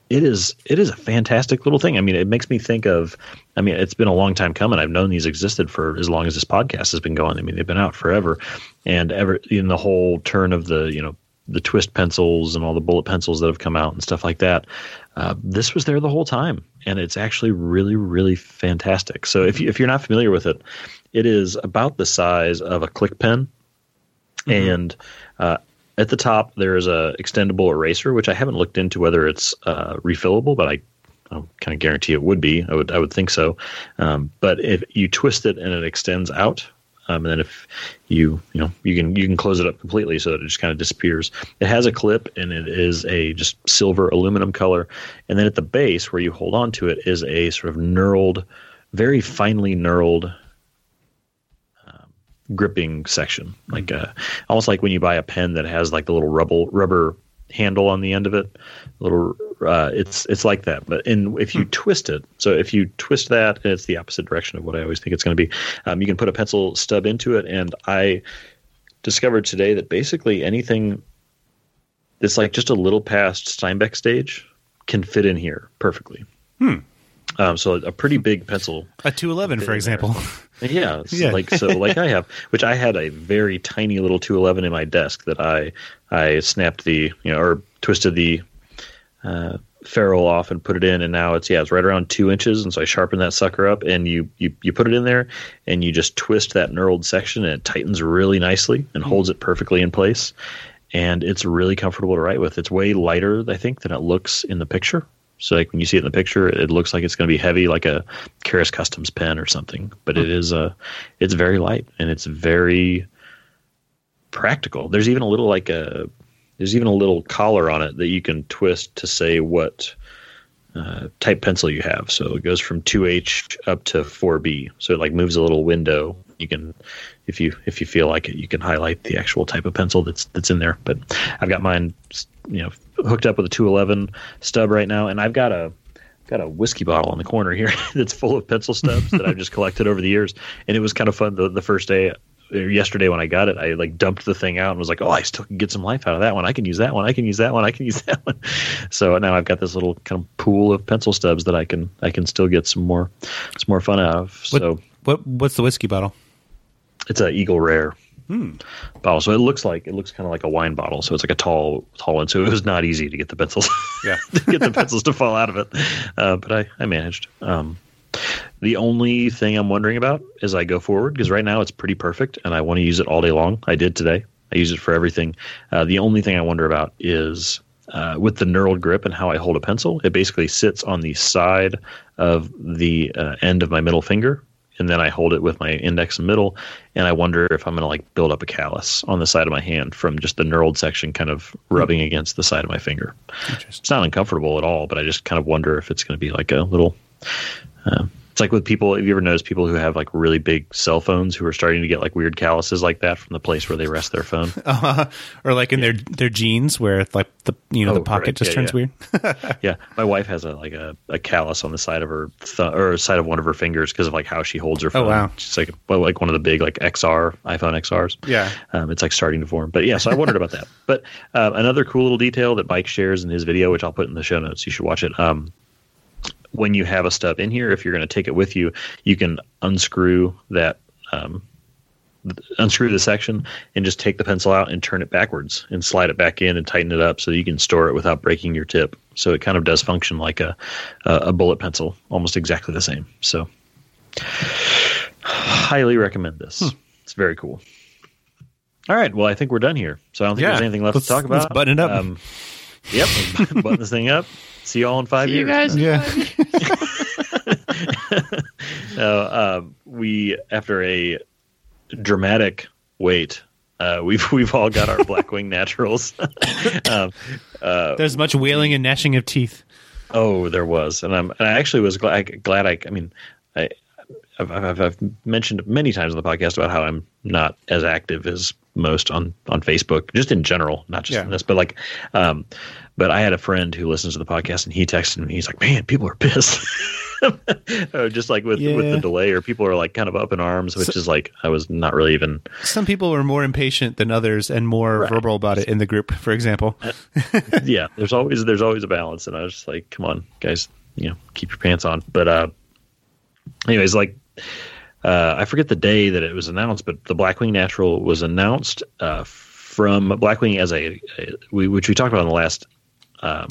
it is it is a fantastic little thing. I mean, it makes me think of. I mean, it's been a long time coming. I've known these existed for as long as this podcast has been going. I mean, they've been out forever, and ever in the whole turn of the you know the twist pencils and all the bullet pencils that have come out and stuff like that. Uh, this was there the whole time, and it's actually really, really fantastic. So if you, if you're not familiar with it, it is about the size of a click pen, and uh, at the top there is a extendable eraser, which I haven't looked into whether it's uh, refillable, but I. I kind of guarantee it would be. I would. I would think so. Um, but if you twist it and it extends out, um, and then if you you know you can you can close it up completely so that it just kind of disappears. It has a clip and it is a just silver aluminum color, and then at the base where you hold on to it is a sort of knurled, very finely knurled gripping section, like uh, almost like when you buy a pen that has like the little rubber rubber handle on the end of it. Little, uh, it's it's like that. But in if you twist it, so if you twist that, and it's the opposite direction of what I always think it's going to be. Um, you can put a pencil stub into it, and I discovered today that basically anything that's like just a little past Steinbeck stage can fit in here perfectly. Hmm. Um, so a pretty big pencil A two eleven, for example. yeah, Yeah. like so, like I have, which I had a very tiny little 211 in my desk that I I snapped the you know or twisted the uh, ferrule off and put it in, and now it's yeah it's right around two inches, and so I sharpened that sucker up, and you you you put it in there, and you just twist that knurled section, and it tightens really nicely and holds it perfectly in place, and it's really comfortable to write with. It's way lighter, I think, than it looks in the picture. So like when you see it in the picture, it looks like it's going to be heavy, like a Karas Kustoms pen or something. But it is uh, it's very light and it's very practical. There's even a little like a there's even a little collar on it that you can twist to say what uh, type pencil you have. So it goes from 2H up to 4B. So it like moves a little window. You can, if you if you feel like it, you can highlight the actual type of pencil that's that's in there. But I've got mine, you know, hooked up with a 211 stub right now, and I've got a got a whiskey bottle in the corner here that's full of pencil stubs that I've just collected over the years. And it was kind of fun the, the first day yesterday when I got it, I like dumped the thing out and was like, oh, I still can get some life out of that one. I can use that one. I can use that one. I can use that one. So now I've got this little kind of pool of pencil stubs that I can I can still get some more some more fun out of. What, so what what's the whiskey bottle? it's a Eagle Rare. Hmm. Bottle, so it looks like it looks kind of like a wine bottle. So it's like a tall, tall one. So it was not easy to get the pencils, Yeah. to get the pencils to fall out of it. Uh, but I, I managed. Um, the only thing I'm wondering about as I go forward, because right now it's pretty perfect and I want to use it all day long. I did today. I use it for everything. Uh, the only thing I wonder about is uh, with the knurled grip and how I hold a pencil. It basically sits on the side of the uh, end of my middle finger, and then I hold it with my index and middle. And I wonder if I'm going to like build up a callus on the side of my hand from just the knurled section kind of rubbing against the side of my finger. It's not uncomfortable at all, but I just kind of wonder if it's going to be like a little. Uh, it's like with people. Have you ever noticed people who have like really big cell phones who are starting to get like weird calluses like that from the place where they rest their phone? Uh, or like in their their jeans where like the you know Oh, the pocket right. just Yeah, turns yeah. weird. yeah, my wife has a like a, a callus on the side of her th- or side of one of her fingers because of like how she holds her phone. Oh, wow. She's like well, like one of the big like XR iPhone XRs. Yeah. um, it's like starting to form. But yeah, so I wondered about that. But uh, another cool little detail that Mike shares in his video, which I'll put in the show notes. You should watch it. Um, when you have a stub in here, if you're going to take it with you, you can unscrew that. Um, unscrew the section and just take the pencil out and turn it backwards and slide it back in and tighten it up so you can store it without breaking your tip. So it kind of does function like a a, bullet pencil, almost exactly the same. So highly recommend this. It's very cool. All right, well I think we're done here. So I don't think Yeah. there's anything left to talk about. let's button it up. Um, yep, button this thing up. See you all in five See you years. guys. Yeah. uh, um, we after a dramatic wait, uh, we've we've all got our Blackwing Naturals. um, uh, There's much wailing and gnashing of teeth. oh, there was, and I'm and I actually was glad. Glad I. I mean, I. I've, I've, I've mentioned many times on the podcast about how I'm not as active as most on, on Facebook, just in general, not just Yeah. this, but like, um, but I had a friend who listens to the podcast and he texted me. He's like, "Man, people are pissed." Uh, just like with with the delay, or people are like kind of up in arms, which is like I was not really even. Some people are more impatient than others and more Right. verbal about it in the group, for example. yeah, there's always there's always a balance, and I was just like, come on, guys, you know, keep your pants on. But uh, anyways, like uh, I forget the day that it was announced, but the Blackwing Natural was announced uh, from Blackwing as a, a we, which we talked about in the last um,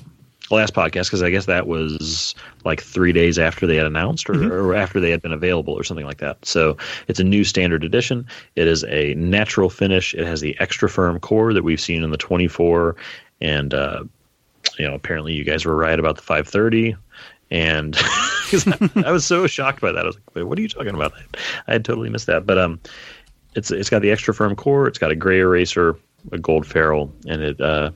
last podcast because I guess that was like three days after they had announced or, or after they had been available or something like that. So it's a new standard edition. It is a natural finish. It has the extra firm core that we've seen in the 24, and uh, you know apparently you guys were right about the 530. And I, I was so shocked by that, I was like, "Wait, what are you talking about?" I had totally missed that. But um, it's it's got the extra firm core. It's got a gray eraser, a gold ferrule, and it uh,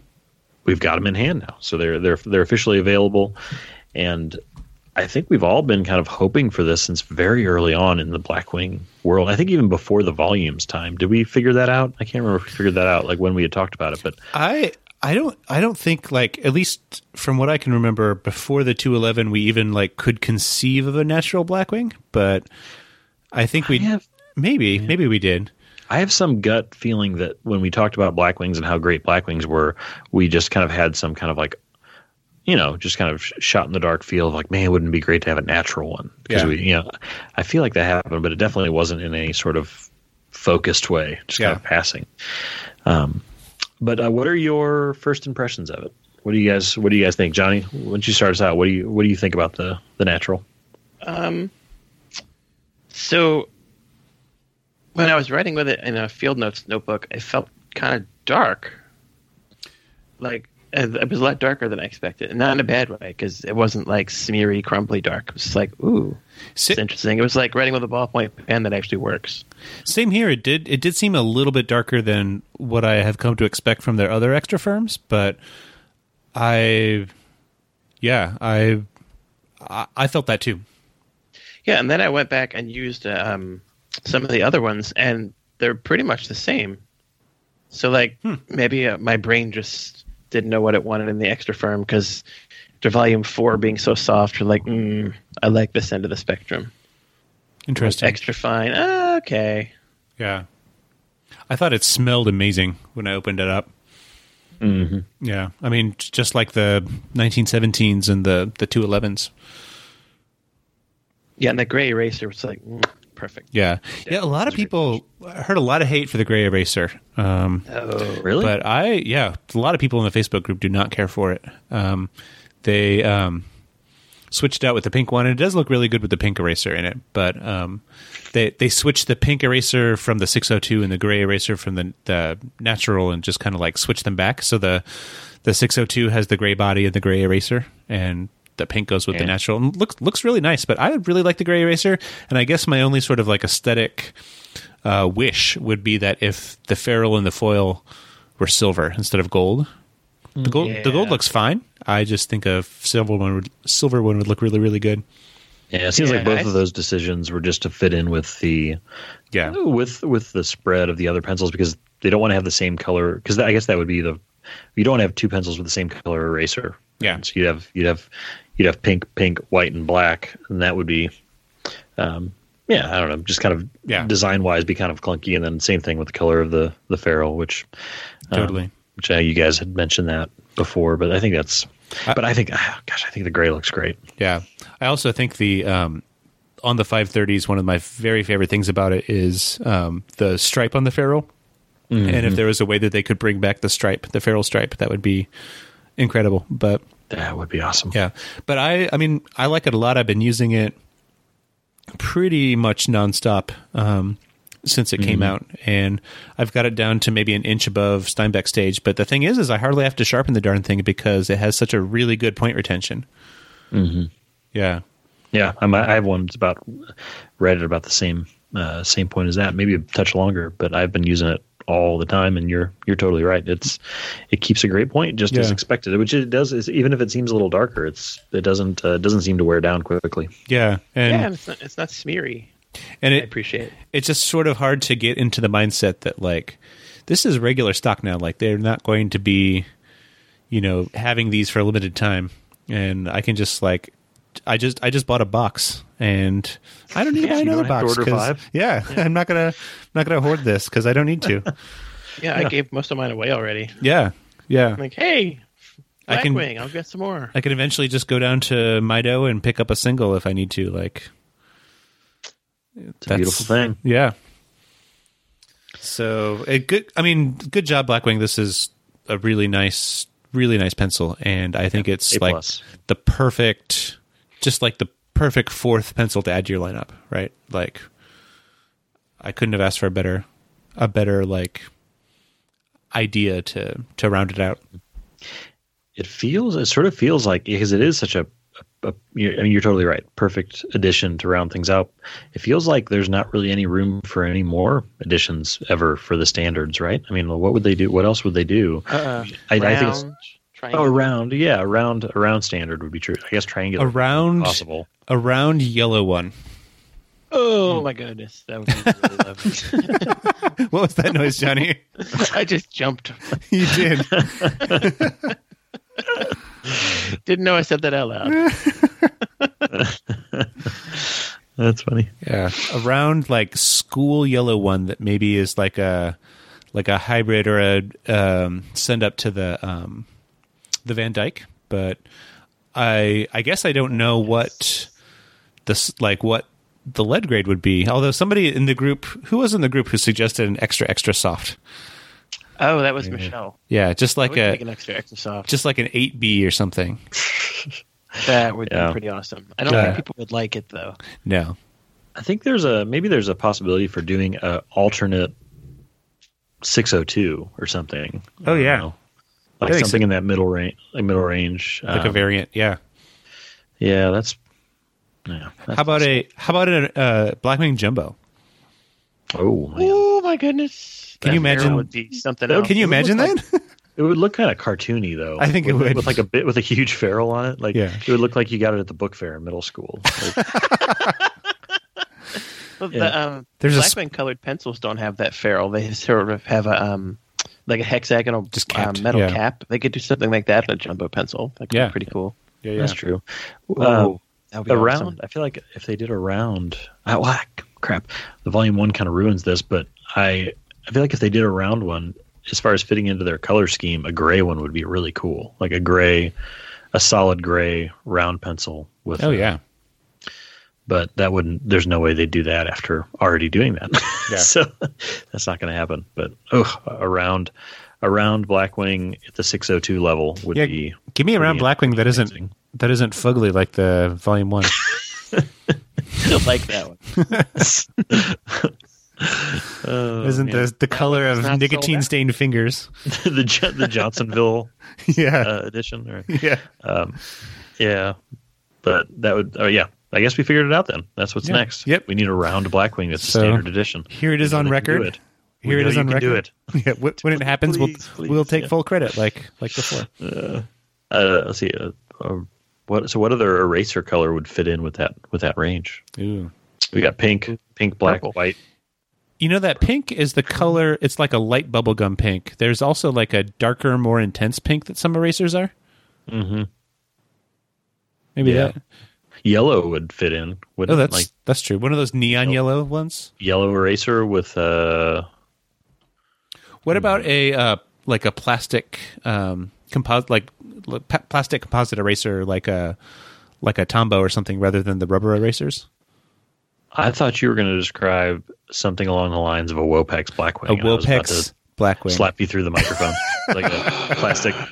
we've got them in hand now. So they're they're they're officially available, and I think we've all been kind of hoping for this since very early on in the Blackwing world. I think even before the volumes time. Did we figure that out? I can't remember if we figured that out like when we had talked about it, but I I don't I don't think like at least from what I can remember before the 211 we even like could conceive of a natural Blackwing, but I think we have- maybe maybe we did. I have some gut feeling that when we talked about Blackwings and how great Blackwings were, we just kind of had some kind of like, you know, just kind of shot in the dark feel of like, man, it wouldn't it be great to have a natural one? Because Yeah. we, you know, I feel like that happened, but it definitely wasn't in any sort of focused way, just kind of passing. Um, but uh, what are your first impressions of it? What do you guys What do you guys think, Johnny? Don't you start us out? What do you What do you think about the the natural? Um, so when I was writing with it in a field notes notebook, it felt kind of dark. Like it was a lot darker than I expected, and not in a bad way because it wasn't like smeary, crumbly dark. It was just like, ooh, it's interesting. It was like writing with a ballpoint pen that actually works. Same here. It did it did seem a little bit darker than what I have come to expect from their other extra firms, but I yeah, I I, I felt that too. Yeah, and then I went back and used um, some of the other ones, and they're pretty much the same. So, like, maybe uh, my brain just didn't know what it wanted in the extra firm because after volume four being so soft, you're like, mm, I like this end of the spectrum. Interesting. Extra fine, ah, okay. Yeah. I thought it smelled amazing when I opened it up. Mm-hmm. Yeah. I mean, just like the 1917s and the, the 211s. Yeah, and the gray eraser was like, mm, perfect. Yeah. Yeah. A lot of people I heard a lot of hate for the gray eraser. Um, Oh, Really? But I, yeah, a lot of people in the Facebook group do not care for it. Um, they um, switched out with the pink one, and it does look really good with the pink eraser in it. But um, they they switched the pink eraser from the 602 and the gray eraser from the the natural, and just kind of like switched them back. So the the 602 has the gray body and the gray eraser, and the pink goes with the natural. And looks looks really nice. But I really like the gray eraser, and I guess my only sort of like aesthetic uh, wish would be that if the ferrule and the foil were silver instead of gold. The gold, the gold looks fine. I just think a silver one would silver one would look really, really good. Yeah, it seems like both I- of those decisions were just to fit in with the Yeah, with with the spread of the other pencils because they don't want to have the same color because I guess that would be the you don't want to have two pencils with the same color eraser. Yeah. so you'd have you'd have you'd have pink, pink, white, and black, and that would be, um, yeah, I don't know, just kind of Yeah. design wise be kind of clunky, and then same thing with the color of the the ferrule, which um, totally. which uh, you guys had mentioned that before, but I think that's. I- but I think, ah, gosh, I think the gray looks great. Yeah, I also think the um, on the 530s. One of my very favorite things about it is um, the stripe on the ferrule. And if there was a way that they could bring back the stripe, the ferrule stripe, that would be incredible. But That would be awesome. Yeah, but I, I mean, I like it a lot. I've been using it pretty much nonstop um, since it came out, and I've got it down to maybe an inch above Steinbeck stage. But the thing is, is I hardly have to sharpen the darn thing because it has such a really good point retention. Mm-hmm. Yeah, Yeah, I'm, I have one that's about right at about the same uh, same point as that, maybe a touch longer, but I've been using it all the time, and you're you're totally right. It's it keeps a great point just as expected, which it does. Is, even if it seems a little darker, it's it doesn't uh, doesn't seem to wear down quickly. yeah, and yeah, it's not, it's not smeary. and I it appreciate it. it's just sort of hard to get into the mindset that like this is regular stock now. Like they're not going to be, you know, having these for a limited time, and I can just like, I just I just bought a box, and I don't need to Yeah, buy another don't have to box. order 'cause- five. Yeah, I'm not gonna I'm not gonna hoard this because I don't need to. Yeah, I gave most of mine away already. yeah, yeah. I'm like, hey, I can- Blackwing, I'll get some more. I can eventually just go down to Mido and pick up a single if I need to. Like, It's a beautiful thing. Yeah. So a good. I mean, good job, Blackwing. This is a really nice, really nice pencil, and I think it's A like plus. the perfect, just like the perfect fourth pencil to add to your lineup. Right? Like, I couldn't have asked for a better, a better like idea to to round it out. It feels it sort of feels like because it is such a, a, a you're, I mean you're totally right. Perfect addition to round things out. It feels like there's not really any room for any more additions ever for the standards, right? I mean, what would they do? What else would they do? Uh, I, I think it's, round, oh, triangle. round, yeah, around around standard would be true. I guess triangular A round, possible. a round yellow one. Oh my goodness, that would be really. What was that noise, Johnny? I just jumped. you did. Didn't know I said that out loud. That's funny. Yeah, a round like school yellow one that maybe is like a like a hybrid or a um, send up to the um, the Van Dyke, but I I guess I don't know what this like what the lead grade would be. Although somebody in the group who was in the group who suggested an extra extra soft. Oh, that was Michelle. Yeah, just like a an extra extra soft. just like an eight B or something. that would Yeah. be pretty awesome. I don't Yeah. think people would like it though. No. I think there's a maybe there's a possibility for doing a alternate 602 or something. Oh, yeah. know. Like something so. in that middle range, like middle range. Like a um, variant, yeah. yeah. That's yeah. that's How about a how about a uh, Blackwing Jumbo? Oh, man. Oh my goodness! Can you That imagine- would be something else? Can you imagine that? it It would look kind of cartoony though. I think it would. with like a bit with a huge ferrule on it. Like Yeah. it would look like you got it at the book fair in middle school. Like, Well, Yeah. the, um, There's a sp- colored pencils don't have that ferrule. They sort of have a um, like a hexagonal Just uh, capped, metal yeah. cap. They could do something like that in a jumbo pencil. That could Yeah. be pretty cool. Yeah, That's true. Ooh, Um, that would awesome. I feel like if they did a round, ah, whack, crap. The volume one kind of ruins this, but I I feel like if they did a round one, as far as fitting into their color scheme, a gray one would be really cool. Like a gray, a solid gray round pencil with. Oh a- yeah. But that wouldn't. There's no way they'd do that after already doing that. Yeah. so that's not going to happen. But oh, around around Blackwing at the 602 level would Yeah, be. Give me a round Blackwing that isn't that isn't fugly like the volume one. Still like that one. Oh, isn't man. the the color of nicotine stained fingers? the the Johnsonville yeah. uh, edition? Or, yeah. um, yeah, but that would. Oh yeah, I guess we figured it out then. That's what's Yeah. next. Yep. We need a round Blackwing that's So, a standard edition. Here it is on record. it. Here it is know is you on can do record. Yeah, wh- when it happens, we'll please, we'll take yeah. full credit, like like before. Uh, let's see. Uh, uh, what? So what other eraser color would fit in with that with that range? Ooh. We got pink, pink, black, Purple. white. You know that pink is the color. It's like a light bubblegum pink. There's also like a darker, more intense pink that some erasers are. Mm-hmm. Maybe Yeah. that. Yellow would fit in. Wouldn't Oh, it? that's like that's true. One of those neon yellow ones. yellow eraser with uh What about a uh, like a plastic um, composite, like plastic composite eraser, like a like a Tombow or something, rather than the rubber erasers? I thought you were going to describe something along the lines of a Wopex Blackwing. A and I was about Wopex Blackwing. slap you through the microphone like a plastic,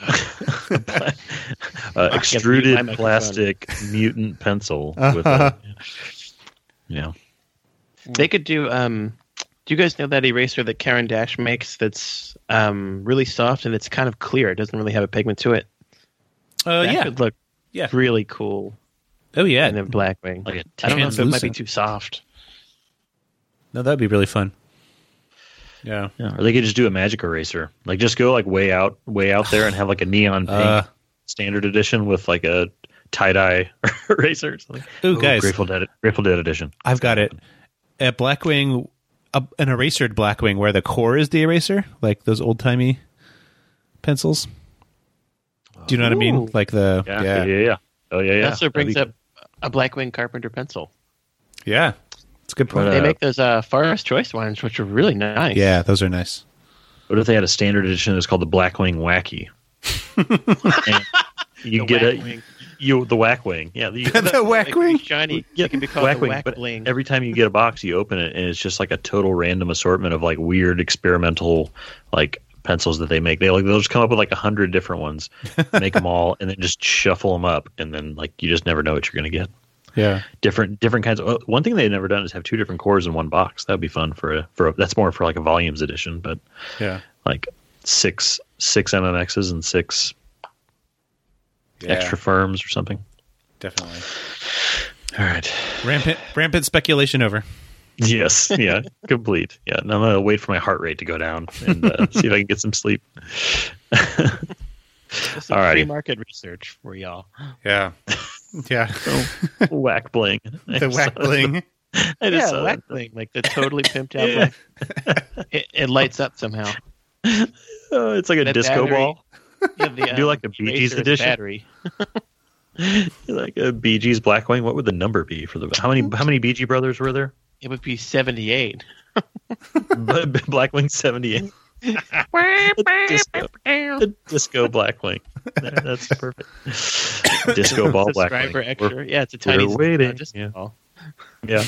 uh, extruded plastic mutant pencil with Uh-huh. a, yeah. They could do. Um, do you guys know that eraser that Caran d'Ache makes? That's um, really soft and it's kind of clear. It doesn't really have a pigment to it. Oh that yeah, could look yeah. really cool Oh yeah. in a Blackwing. Like a I don't know if it might be too soft. No, that'd be really fun. Yeah. Yeah, or they could just do a magic eraser. Like just go like way out, way out there, and have like a neon pink Uh, standard edition with like a tie dye eraser. Or something. Ooh, guys. Grateful Dead, Grateful Dead edition. I've got it. A Blackwing, a, an erasered Blackwing, where the core is the eraser, like those old timey pencils. Do you know what I mean? Like the Yeah, yeah, yeah. yeah. Oh yeah, yeah. It also That'd brings be up a Blackwing Carpenter pencil. yeah. It's a good point. But, They Uh, make those uh, Forest Choice ones, which are really nice. yeah, those are nice. What if they had a standard edition that's called the Blackwing Wacky? You The get Whack a Wing. you the Wackwing. Yeah, the, the It could be Wackwing. shiny. Yeah, it can be called the Wackwing, Whack but every time you get a box, you open it, and it's just like a total random assortment of like weird experimental like pencils that they make. They like they'll just come up with like a hundred different ones, make them all, and then just shuffle them up, and then like you just never know what you're gonna get. Yeah. Different different kinds. Of, one thing they've never done is have two different cores in one box. That'd be fun for a for a, that's more for like a volumes edition, but Yeah. like six six MMXs and six yeah extra firms or something. Definitely. All right. Rampant, rampant speculation over. Yes. Yeah. complete. Yeah. Now I'm gonna wait for my heart rate to go down and uh, see if I can get some sleep. This is Alrighty. free market research for y'all. Yeah. Yeah. Whack bling. the whack bling. I just Yeah, saw Whack. Bling, like the totally pimped out. Yeah. It, it lights up somehow. Oh, it's like a The disco battery- ball. Yeah, the, Do um, like the Bee Gees edition? battery. like a Bee Gees Blackwing. What would the number be for the how many how many Bee Gee brothers were there? It would be seventy-eight. But Blackwing seventy eight. disco. The disco Blackwing. There, That's perfect. Disco ball Subscriber Blackwing. extra. We're- yeah, it's a tiny. we're waiting. uh, Yeah. ball. Yeah.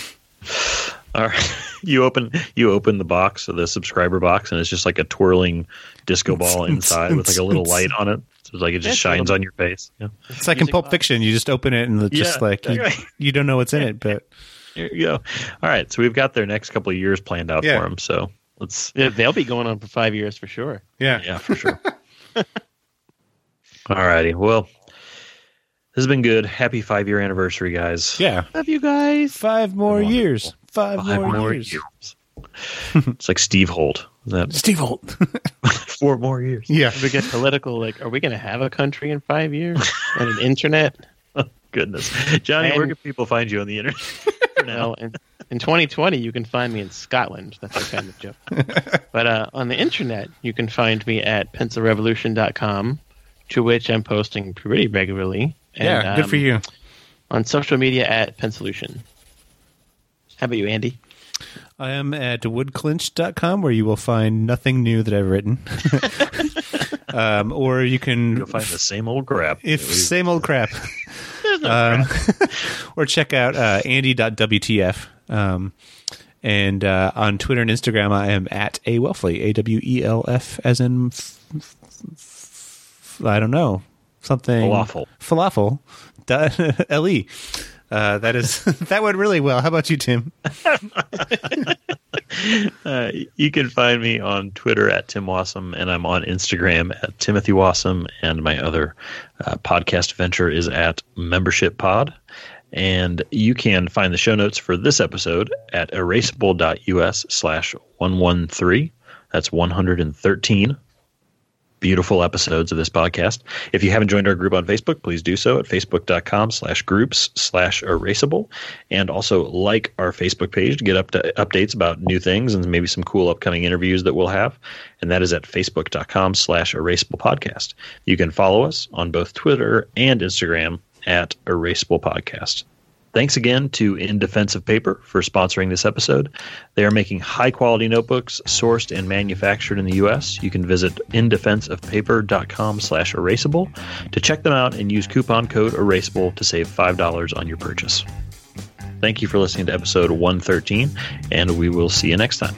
All right. You open you open the box, the subscriber box, and it's just like a twirling disco ball inside with like a little light on it. So it's like it just That's shines on your face. Yeah. It's like in Pulp box. Fiction. You just open it and it's just Yeah, like you, right. you don't know what's in it, but Here you go. All right. So we've got their next couple of years planned out Yeah. for them. So let's Yeah, they'll be going on for five years for sure. yeah. yeah, for sure. All righty. Well, this has been good. Happy five year anniversary, guys. Yeah. Love you guys. Five more years. Five, Five more, more years. years. it's like Steve Holt. That Steve Holt. four more years? yeah. If we get political, like, are we going to have a country in five years and an internet? Oh, goodness, Johnny, And- where can people find you on the internet? For now, Well, in, in 2020, you can find me in Scotland. That's a kind of joke. but uh, on the internet, you can find me at pencilrevolution.com, to which I'm posting pretty regularly. And, yeah, good for um, you. On social media at Pensolution. How about you, Andy? I am at woodclinch.com where you will find nothing new that I've written. um, or you can you'll find the same old crap. if same old crap. um, or check out uh, andy.wtf. Um, and uh, on Twitter and Instagram, I am at a Welfle, A W E L F, as in f- f- f- I don't know something Falafel. Falafel. L E. Uh, that is that went really well. How about you, Tim? Uh, you can find me on Twitter at Tim Wasem, and I'm on Instagram at Timothy Wasem, and my other uh, podcast venture is at Membership Pod. And you can find the show notes for this episode at erasable.us slash 113. That's 113 beautiful episodes of this podcast. If you haven't joined our group on Facebook, please do so at facebook.com slash groups slash erasable. And also like our Facebook page to get up to updates about new things and maybe some cool upcoming interviews that we'll have. And that is at facebook.com slash erasable podcast. You can follow us on both Twitter and Instagram at erasable podcast. Thanks again to In Defense of Paper for sponsoring this episode. They are making high quality notebooks sourced and manufactured in the U.S. You can visit indefenseofpaper.com slash erasable to check them out and use coupon code erasable to save $5 on your purchase. Thank you for listening to episode 113, and we will see you next time.